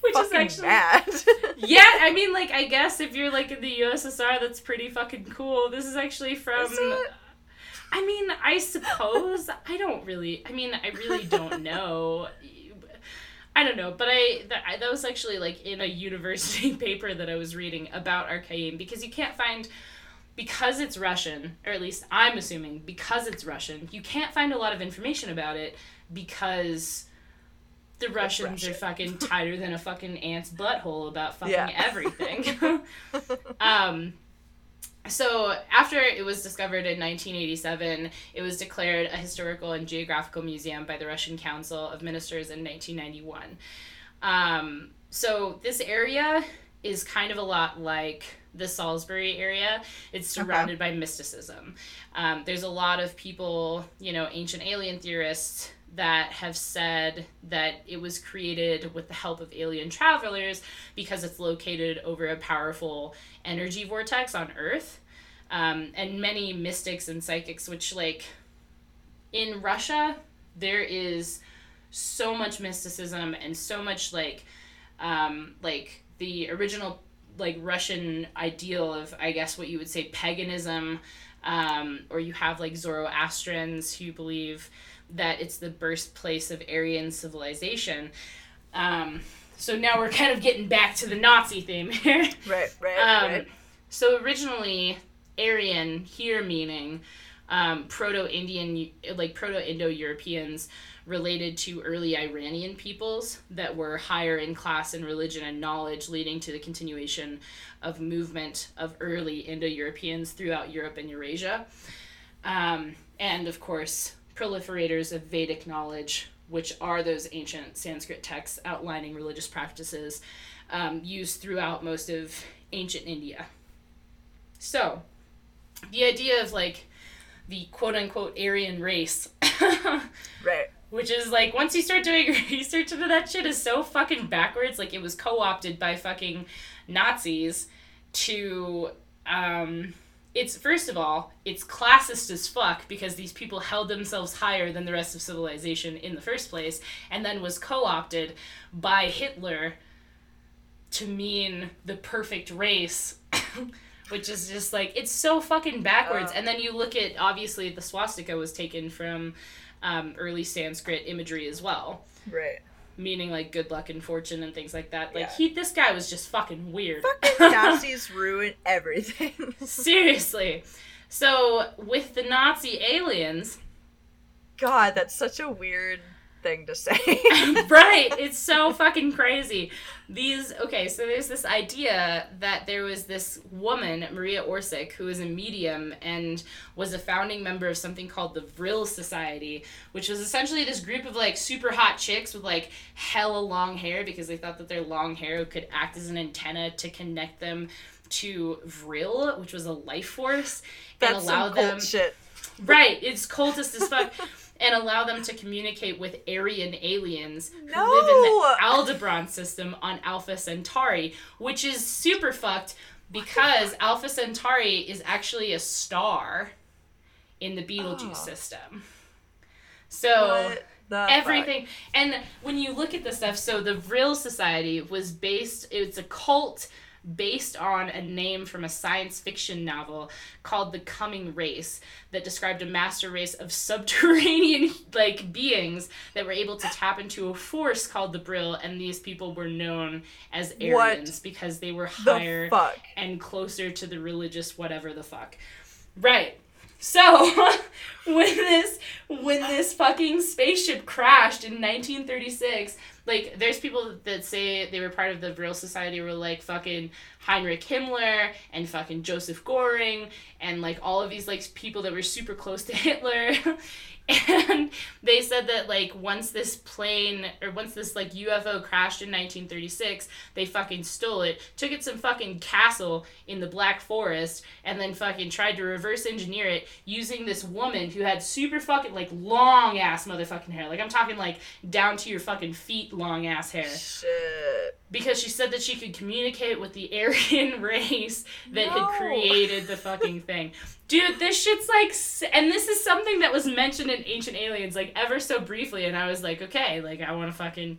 Which is actually mad. yeah, I mean, like, I guess if you're like in the USSR, that's pretty fucking cool. This is actually from. Is? I mean, I suppose I don't really. I mean, I really don't know. I don't know, but I that, I that was actually like in a university paper that I was reading about Arkaim because you can't find because it's Russian, or at least I'm assuming because it's Russian, you can't find a lot of information about it because the Russians are fucking tighter than a fucking ant's butthole about fucking Yeah. everything. um, so after it was discovered in 1987, it was declared a historical and geographical museum by the Russian Council of Ministers in 1991. Um, so this area is kind of a lot like the Salisbury area. It's surrounded by mysticism. Um, there's a lot of people, you know, ancient alien theorists that have said that it was created with the help of alien travelers because it's located over a powerful energy vortex on Earth. Um, and many mystics and psychics, which, like, in Russia, there is so much mysticism and so much, like, um, like the original, like, Russian ideal of, I guess, what you would say paganism. Um, or you have, like, Zoroastrians who believe that it's the birthplace of Aryan civilization. Um, so now we're kind of getting back to the Nazi theme here. right, right, Um, right. So originally, Aryan here meaning um, Proto-Indian, like Proto-Indo-Europeans related to early Iranian peoples that were higher in class and religion and knowledge, leading to the continuation of movement of early Indo-Europeans throughout Europe and Eurasia. Um, and of course, proliferators of Vedic knowledge, which are those ancient Sanskrit texts outlining religious practices um, used throughout most of ancient India. So, the idea of like the quote unquote Aryan race, Right. which is like once you start doing research into that shit, is so fucking backwards. Like it was co opted by fucking Nazis to um, it's first of all, it's classist as fuck because these people held themselves higher than the rest of civilization in the first place, and then was co-opted by Hitler to mean the perfect race. Which is just like it's so fucking backwards. Oh. And then you look at obviously the swastika was taken from um, early Sanskrit imagery as well Right. Meaning like good luck and fortune and things like that. Like Yeah. he, this guy was just fucking weird. Fucking Nazis ruin everything. Seriously. So with the Nazi aliens, God, that's such a weird thing to say. right? It's so fucking crazy. These okay, so there's this idea that there was this woman, Maria Orsic, who was a medium and was a founding member of something called the Vril Society, which was essentially this group of like super hot chicks with like hella long hair because they thought that their long hair could act as an antenna to connect them to Vril, which was a life force, and That's allow some cult them shit. Right, it's cultist as fuck. and allow them to communicate with Aryan aliens who No! live in the Aldebaran system on Alpha Centauri, which is super fucked because Alpha Centauri is actually a star in the Betelgeuse Oh. system. So everything and when you look at the stuff so the vril society was based it's a cult based on a name from a science fiction novel called the coming race that described a master race of subterranean like beings that were able to tap into a force called the Vril and these people were known as What aryans because they were higher fuck. and closer to the religious whatever the fuck. Right. So when this when this fucking spaceship crashed in 1936, like there's people that say they were part of the Vril Society were like fucking Heinrich Himmler and fucking Joseph Goring and like all of these like people that were super close to Hitler. And they said that like once this plane or once this like UFO crashed in 1936, they fucking stole it, took it to some fucking castle in the Black Forest, and then fucking tried to reverse engineer it using this woman who had super fucking like long ass motherfucking hair. Like I'm talking like down to your fucking feet long ass hair Shit. because she said that she could communicate with the Aryan race that No. had created the fucking thing. Dude, this shit's like, and this is something that was mentioned in Ancient Aliens, like ever so briefly, and I was like, okay, like I want to fucking,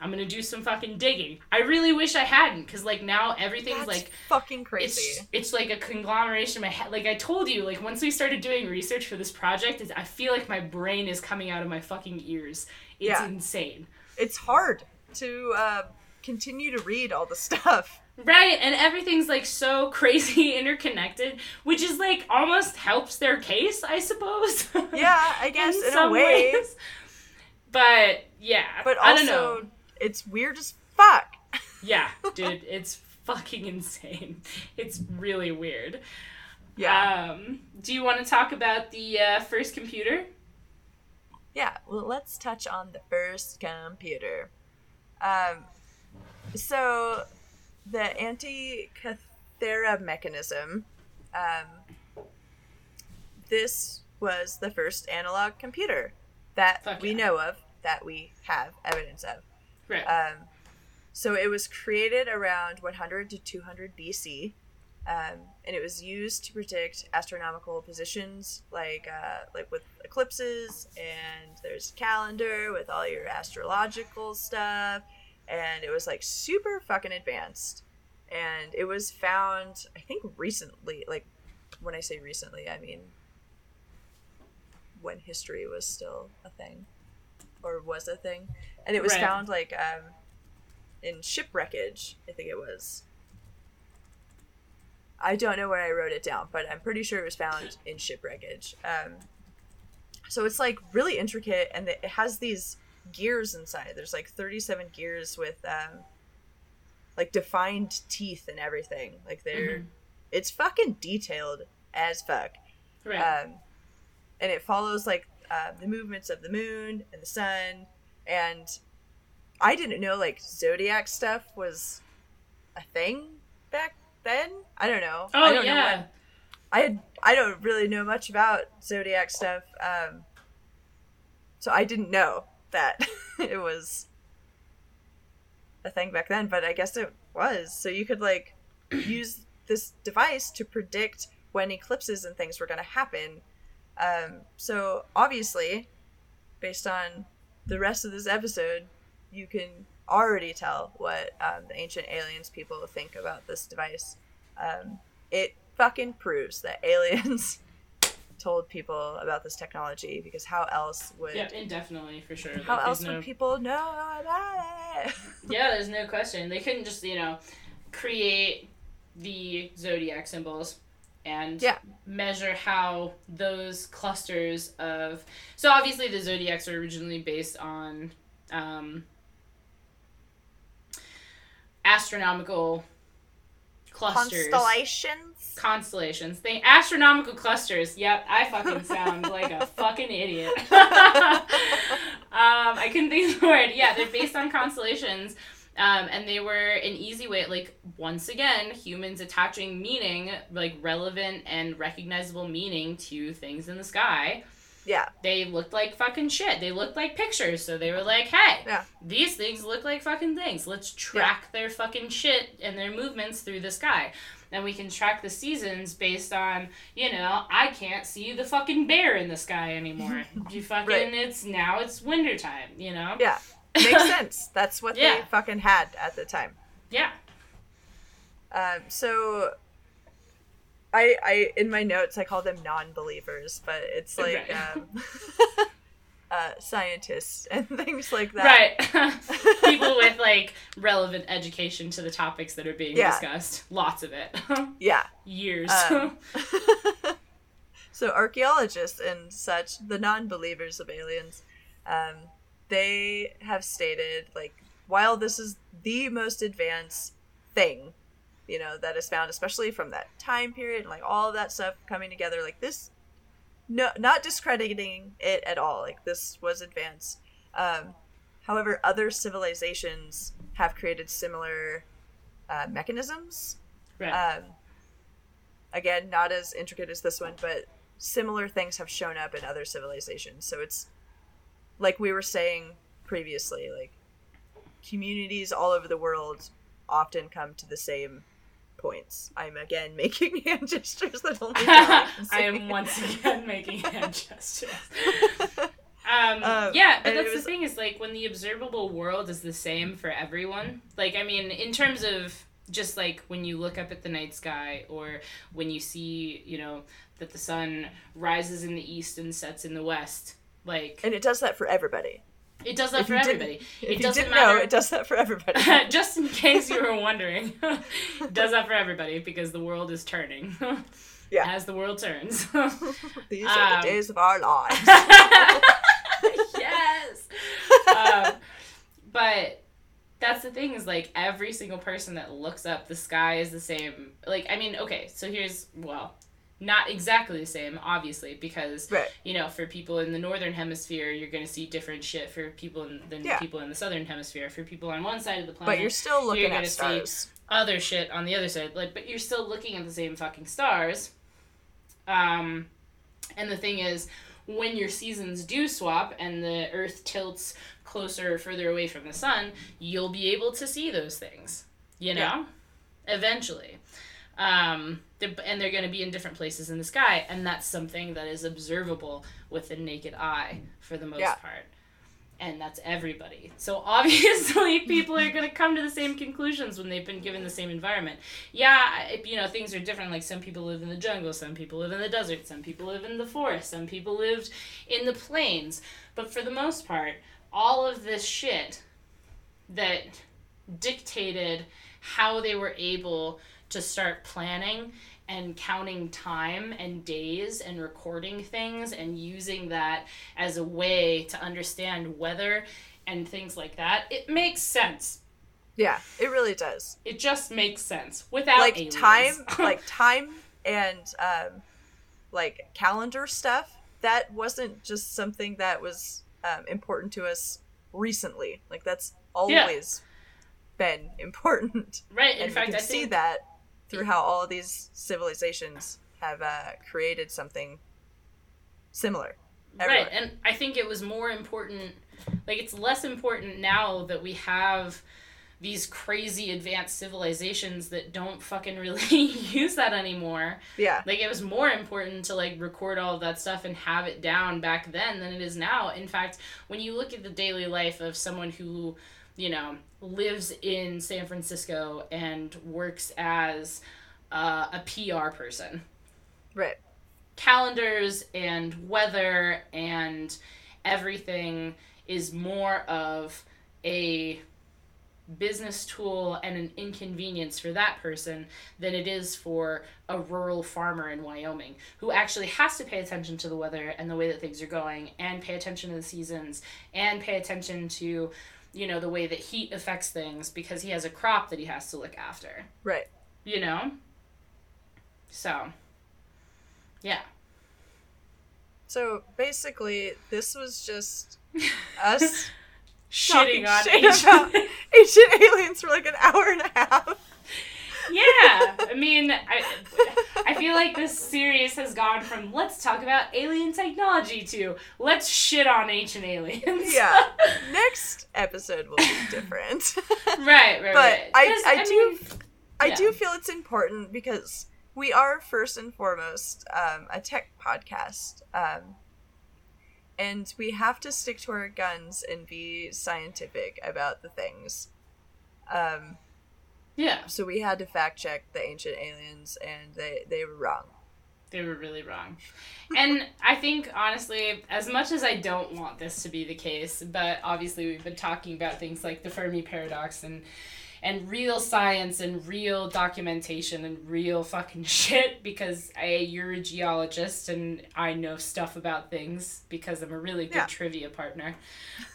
I'm gonna do some fucking digging. I really wish I hadn't, cause like now everything's That's like, fucking crazy. it's like a conglomeration of my head. Like I told you, like once we started doing research for this project, I feel like my brain is coming out of my fucking ears. It's Yeah. insane. It's hard to uh, continue to read all the stuff. Right, and everything's like so crazy interconnected, which is like almost helps their case, I suppose. Yeah, I guess in, a some way. ways. But yeah, But I don't know. it's weird as fuck. Yeah, dude, it's fucking insane. It's really weird. Yeah. Um, do you want to talk about the uh, first computer? Yeah, well, let's touch on the first computer. Um, so, the Antikythera mechanism, um, this was the first analog computer that Fuck we yeah. know of, that we have evidence of. Right. Um, so it was created around 100 to 200 BC, um, and it was used to predict astronomical positions, like uh, like with eclipses. And there's a calendar with all your astrological stuff, and it was like super fucking advanced. And it was found, I think, recently. Like when I say recently, I mean when history was still a thing, or was a thing, and it was Right. found like um, in shipwreckage. I think it was. I don't know where I wrote it down, but I'm pretty sure it was found in shipwreckage. Um, so it's like really intricate, and it has these gears inside. There's like 37 gears with um, like defined teeth and everything. Like they're, Mhm. it's fucking detailed as fuck right. um, and it follows like uh, the movements of the moon and the sun and i didn't know like zodiac stuff was a thing back then i don't know oh i don't know yeah. when i had i don't really know much about zodiac stuff um, so i didn't know that it was a thing back then but i guess it was so you could like use this device to predict when eclipses and things were going to happen. Um, so obviously, based on the rest of this episode, you can already tell what um, the ancient aliens people think about this device. Um, it fucking proves that aliens told people about this technology because how else would Yeah, indefinitely for sure. how Like, else there's would no- people know about it? Yeah, there's no question. They couldn't just, you know, create the zodiac symbols and Yeah. measure how those clusters of. So obviously, the zodiacs are originally based on um, astronomical clusters. Constellations. Constellations. They astronomical clusters. Yep, I fucking sound like a fucking idiot. um, I couldn't think of the word. Yeah, they're based on constellations. Um, and they were an easy way, like, once again, humans attaching meaning, like, relevant and recognizable meaning to things in the sky. Yeah, They looked like fucking shit. They looked like pictures. So they were like, hey, Yeah. these things look like fucking things. Let's track their fucking shit and their movements through the sky. And we can track the seasons based on, you know, I can't see the fucking bear in the sky anymore. You fucking, Right. it's now it's wintertime, you know? yeah, makes sense. That's what Yeah. they fucking had at the time. Yeah. Um, so, I, I in my notes I call them non-believers, but it's like Right. um, uh, scientists and things like that. Right. People with like relevant education to the topics that are being Yeah. discussed. Lots of it. Yeah. Years. Um, so archaeologists and such, the non-believers of aliens, um, they have stated like while this is the most advanced thing, you know, that is found, especially from that time period, and like all of that stuff coming together, like this, no, not discrediting it at all. Like this was advanced. Um, however, other civilizations have created similar uh, mechanisms right. um, again, not as intricate as this one, but similar things have shown up in other civilizations. So it's like we were saying previously, like communities all over the world often come to the same points. I'm again making hand gestures that only see. I am once again making hand gestures. Um, Um, yeah, but that's was- the thing is like when the observable world is the same for everyone. Like I mean, in terms of just like when you look up at the night sky or when you see, you know, that the sun rises in the east and sets in the west. Like and it does that for everybody. It does that if for everybody. It doesn't matter. know, it does that for everybody. just in case you were wondering, it does that for everybody because the world is turning. Yeah. As the world turns. These are Um, the days of our lives. yes. um, but that's the thing is like every single person that looks up the sky is the same. Like I mean, okay, so here's well, not exactly the same, obviously, because right. you know, for people in the northern hemisphere, you're gonna see different shit for people in, than Yeah. people in the southern hemisphere. For people on one side of the planet, But you're still looking you're at gonna see- stars. other shit on the other side. Like, but you're still looking at the same fucking stars. Um, and the thing is, when your seasons do swap and the Earth tilts closer or further away from the sun, you'll be able to see those things. You know, eventually. Um, they're- and they're going to be in different places in the sky, and that's something that is observable with the naked eye for the most Yeah. part. And that's everybody. So obviously, people are going to come to the same conclusions when they've been given the same environment. Yeah, you know, things are different. Like some people live in the jungle, some people live in the desert, some people live in the forest, some people lived in the plains. But for the most part, all of this shit that dictated how they were able to start planning and counting time and days and recording things and using that as a way to understand weather and things like that it makes sense Yeah, it really does. it just makes sense without like aliens. time like time and um like calendar stuff that wasn't just something that was um, important to us recently like that's always been important right in and fact i see that through how all of these civilizations have uh, created something similar everywhere. Right, and I think it was more important. Like it's less important now that we have these crazy advanced civilizations that don't fucking really use that anymore. Yeah. Like it was more important to like record all of that stuff and have it down back then than it is now. In fact, when you look at the daily life of someone who, you know, lives in San Francisco and works as uh, a PR person, Right. calendars and weather and everything is more of a business tool and an inconvenience for that person than it is for a rural farmer in Wyoming who actually has to pay attention to the weather and the way that things are going and pay attention to the seasons and pay attention to you know the way that heat affects things because he has a crop that he has to look after Right. you know so yeah So basically, this was just us shitting on ancient ancient aliens for like an hour and a half. Yeah, I mean, I, I feel like this series has gone from let's talk about alien technology to let's shit on ancient aliens. Yeah. Next episode will be different. right, right, but right. I, 'Cause, I, do mean, I yeah. do feel it's important because we are first and foremost um, a tech podcast, um, and we have to stick to our guns and be scientific about the things. Um, yeah, so we had to fact check the ancient aliens, and they they were wrong. they were really wrong. And I think, honestly, as much as I don't want this to be the case, but obviously we've been talking about things like the Fermi paradox and and real science and real documentation and real fucking shit because I you're a geologist and I know stuff about things because I'm a really good Yeah. trivia partner.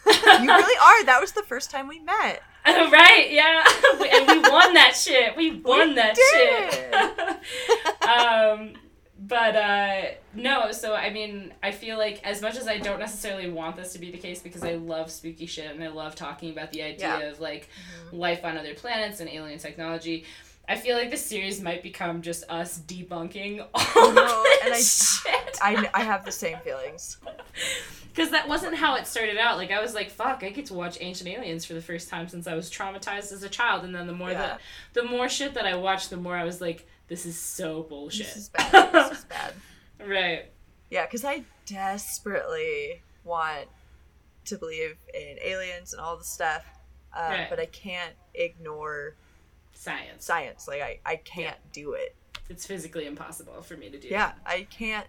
You really are. That was the first time we met. right, yeah. And we won that shit. We won that shit. um but uh no, so I mean, I feel like as much as I don't necessarily want this to be the case because I love spooky shit and I love talking about the idea Yeah. of like life on other planets and alien technology. I feel like this series might become just us debunking all No, this and I- shit. I, I have the same feelings. Because that wasn't how it started out. Like I was like, "Fuck, I get to watch Ancient Aliens for the first time since I was traumatized as a child." And then the more Yeah. that, the more shit that I watched, the more I was like, "This is so bullshit." This is bad. This is bad. right. Yeah, because I desperately want to believe in aliens and all the stuff, uh, Right. but I can't ignore Science. science. Like I, I can't do it. It's physically impossible for me to do. Yeah, I can't.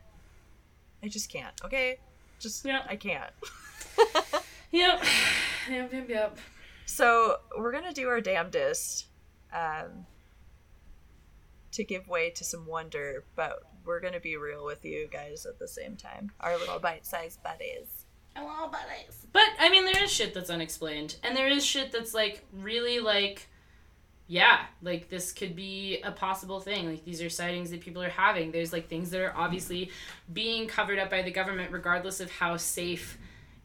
I just can't. Okay, just Yeah. I can't. Yep. Yep. Yep. Yep. So we're gonna do our damnedest um, to give way to some wonder, but we're gonna be real with you guys at the same time. Our little bite-sized buddies. Hello, buddies. But I mean, there is shit that's unexplained, and there is shit that's like really like, yeah, like this could be a possible thing. Like these are sightings that people are having. There's like things that are obviously being covered up by the government, regardless of how safe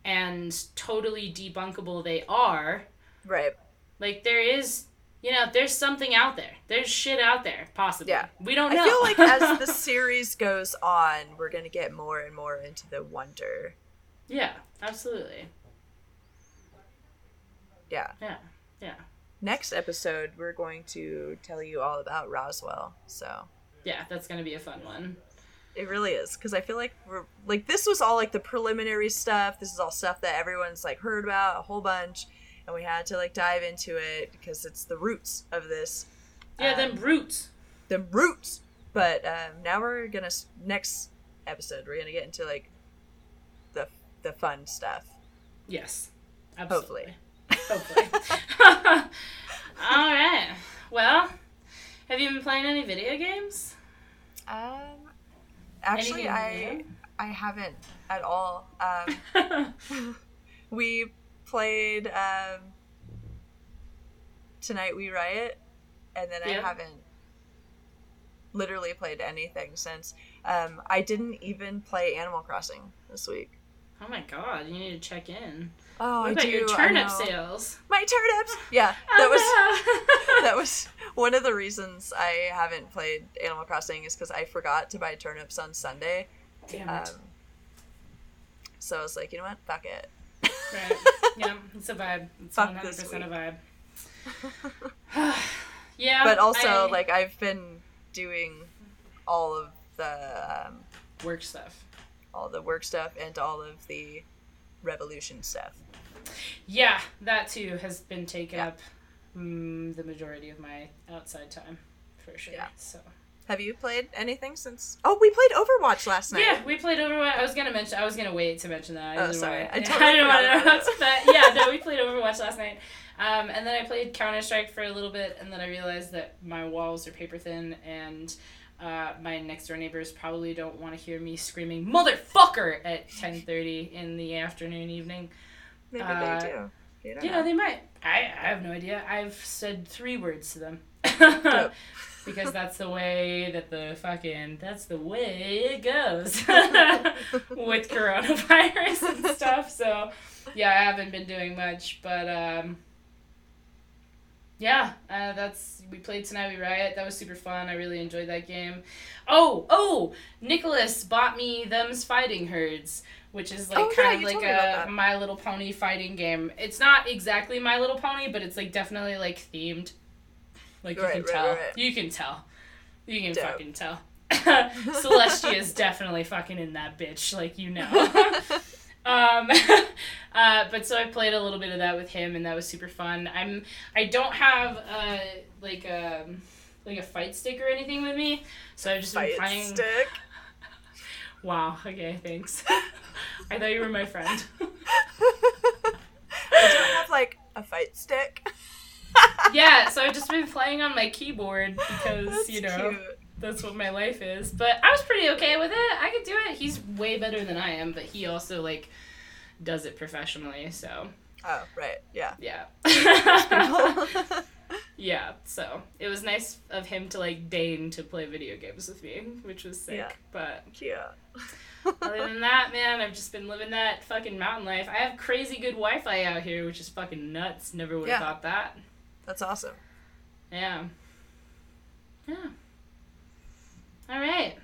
and totally debunkable they are. Right. Like there is, you know, there's something out there. There's shit out there, possibly. Yeah. we don't know. I feel like as the series goes on, we're gonna get more and more into the wonder. yeah, absolutely. Yeah. Yeah, yeah. Next episode, we're going to tell you all about Roswell. So Yeah, that's gonna be a fun one. it really is because I feel like we're like this was all like the preliminary stuff. This is all stuff that everyone's like heard about a whole bunch, and we had to like dive into it because it's the roots of this. Yeah, Um, them brutes. the roots. But um, now we're gonna next episode we're gonna get into like the the fun stuff. Yes. Absolutely. Hopefully. Hopefully. All right. Well, have you been playing any video games? Um, actually, Anything I I haven't at all. Um, we played um, tonight. We riot, and then Yeah. I haven't literally played anything since. Um, I didn't even play Animal Crossing this week. oh my god, you need to check in. Oh, what I about do. your turnip sales? My turnips. Yeah, that was Oh, that was one of the reasons I haven't played Animal Crossing is because I forgot to buy turnips on Sunday. Damn Um, so I was like, you know what? Fuck it. Right. Yeah, it's a vibe. It's Fuck 100% this a vibe. yeah. but also, I- like, I've been doing all of the um, work stuff. all the work stuff and all of the revolution stuff. Yeah, that too has been taken Yeah. up mm, the majority of my outside time, for sure. Yeah. So. Have you played anything since? Oh, we played Overwatch last night. Yeah, we played Overwatch. I was gonna mention. I was gonna wait to mention that. Oh, didn't sorry. I totally didn't wanna about announce that. Yeah, no, we played Overwatch last night. Um, and then I played Counter Strike for a little bit, and then I realized that my walls are paper thin, and uh, my next door neighbors probably don't want to hear me screaming "motherfucker" at ten thirty in the afternoon, evening. Maybe Uh, they do. You don't know. know, they might. I, I have no idea. I've said three words to them. Because that's the way that the fucking that's the way it goes with coronavirus and stuff. So yeah, I haven't been doing much, but um yeah, uh, that's we played tonight. We Riot. That was super fun. I really enjoyed that game. Oh, oh, Nicholas bought me them's fighting herds, which is like Oh, yeah, kind of like told me about a. My Little Pony fighting game. It's not exactly My Little Pony, but it's like definitely like themed. Like you Right, can right, tell. right. You can tell. You can Dope. fucking tell. Celestia is definitely fucking in that bitch, like you know. um, uh, but so I played a little bit of that with him, and that was super fun. I'm I don't have uh like a like a fight stick or anything with me, so I've just been Fight playing. stick. Wow. Okay. Thanks. I thought you were my friend. I don't have like a fight stick. Yeah. So I've just been playing on my keyboard because That's you know. cute. that's what my life is. But I was pretty okay with it. I could do it. He's way better than I am, but he also like does it professionally. So Oh, right. Yeah. yeah, yeah. So it was nice of him to like deign to play video games with me, which was sick. Yeah. But Cute. other than that, man, I've just been living that fucking mountain life. I have crazy good Wi-Fi out here, which is fucking nuts. Never would have Yeah. thought that. That's awesome. Yeah. Yeah. All right. Oh,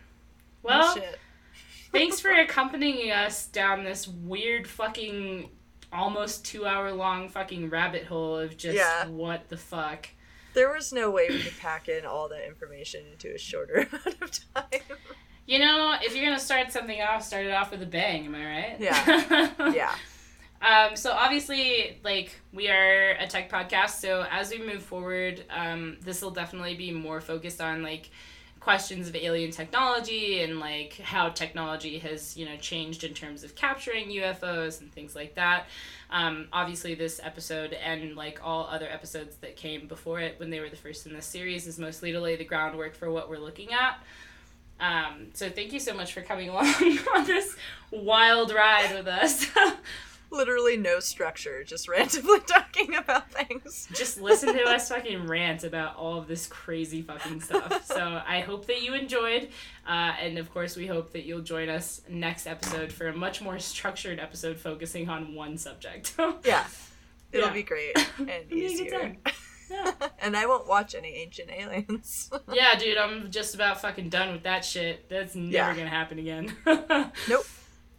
Well. shit. Thanks for accompanying us down this weird fucking almost two hour long fucking rabbit hole of just Yeah. what the fuck. There was no way we could pack in all that information into a shorter amount of time. You know, if you're gonna start something off, start it off with a bang, am I right? Yeah. Yeah. Um, so obviously, like we are a tech podcast, so as we move forward, um, this will definitely be more focused on like questions of alien technology and like how technology has you know changed in terms of capturing UFOs and things like that. Um, obviously, this episode and like all other episodes that came before it when they were the first in this series is mostly to lay the groundwork for what we're looking at. Um, so thank you so much for coming along on this wild ride with us. Literally no structure, just randomly talking about things. just listen to us fucking rant about all of this crazy fucking stuff. So I hope that you enjoyed, uh, and of course we hope that you'll join us next episode for a much more structured episode focusing on one subject. Yeah. It'll Yeah. be great and It'll be a good easier. Yeah. and I won't watch any ancient aliens. yeah, dude, I'm just about fucking done with that shit. That's never Yeah. gonna happen again. Nope.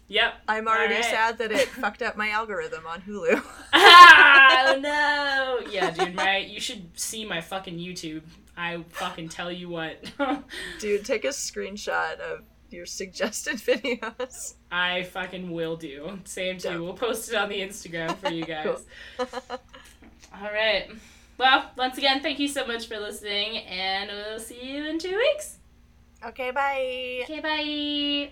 Yep. I'm already Alright. sad that it fucked up my algorithm on Hulu. ah, oh no! Yeah, dude, right? You should see my fucking YouTube. I fucking tell you what. Dude, take a screenshot of your suggested videos. I fucking will do. Same too. We'll post it on the Instagram for you guys. Cool. All right. Well, once again, thank you so much for listening, and we'll see you in two weeks. okay, bye. Okay, bye.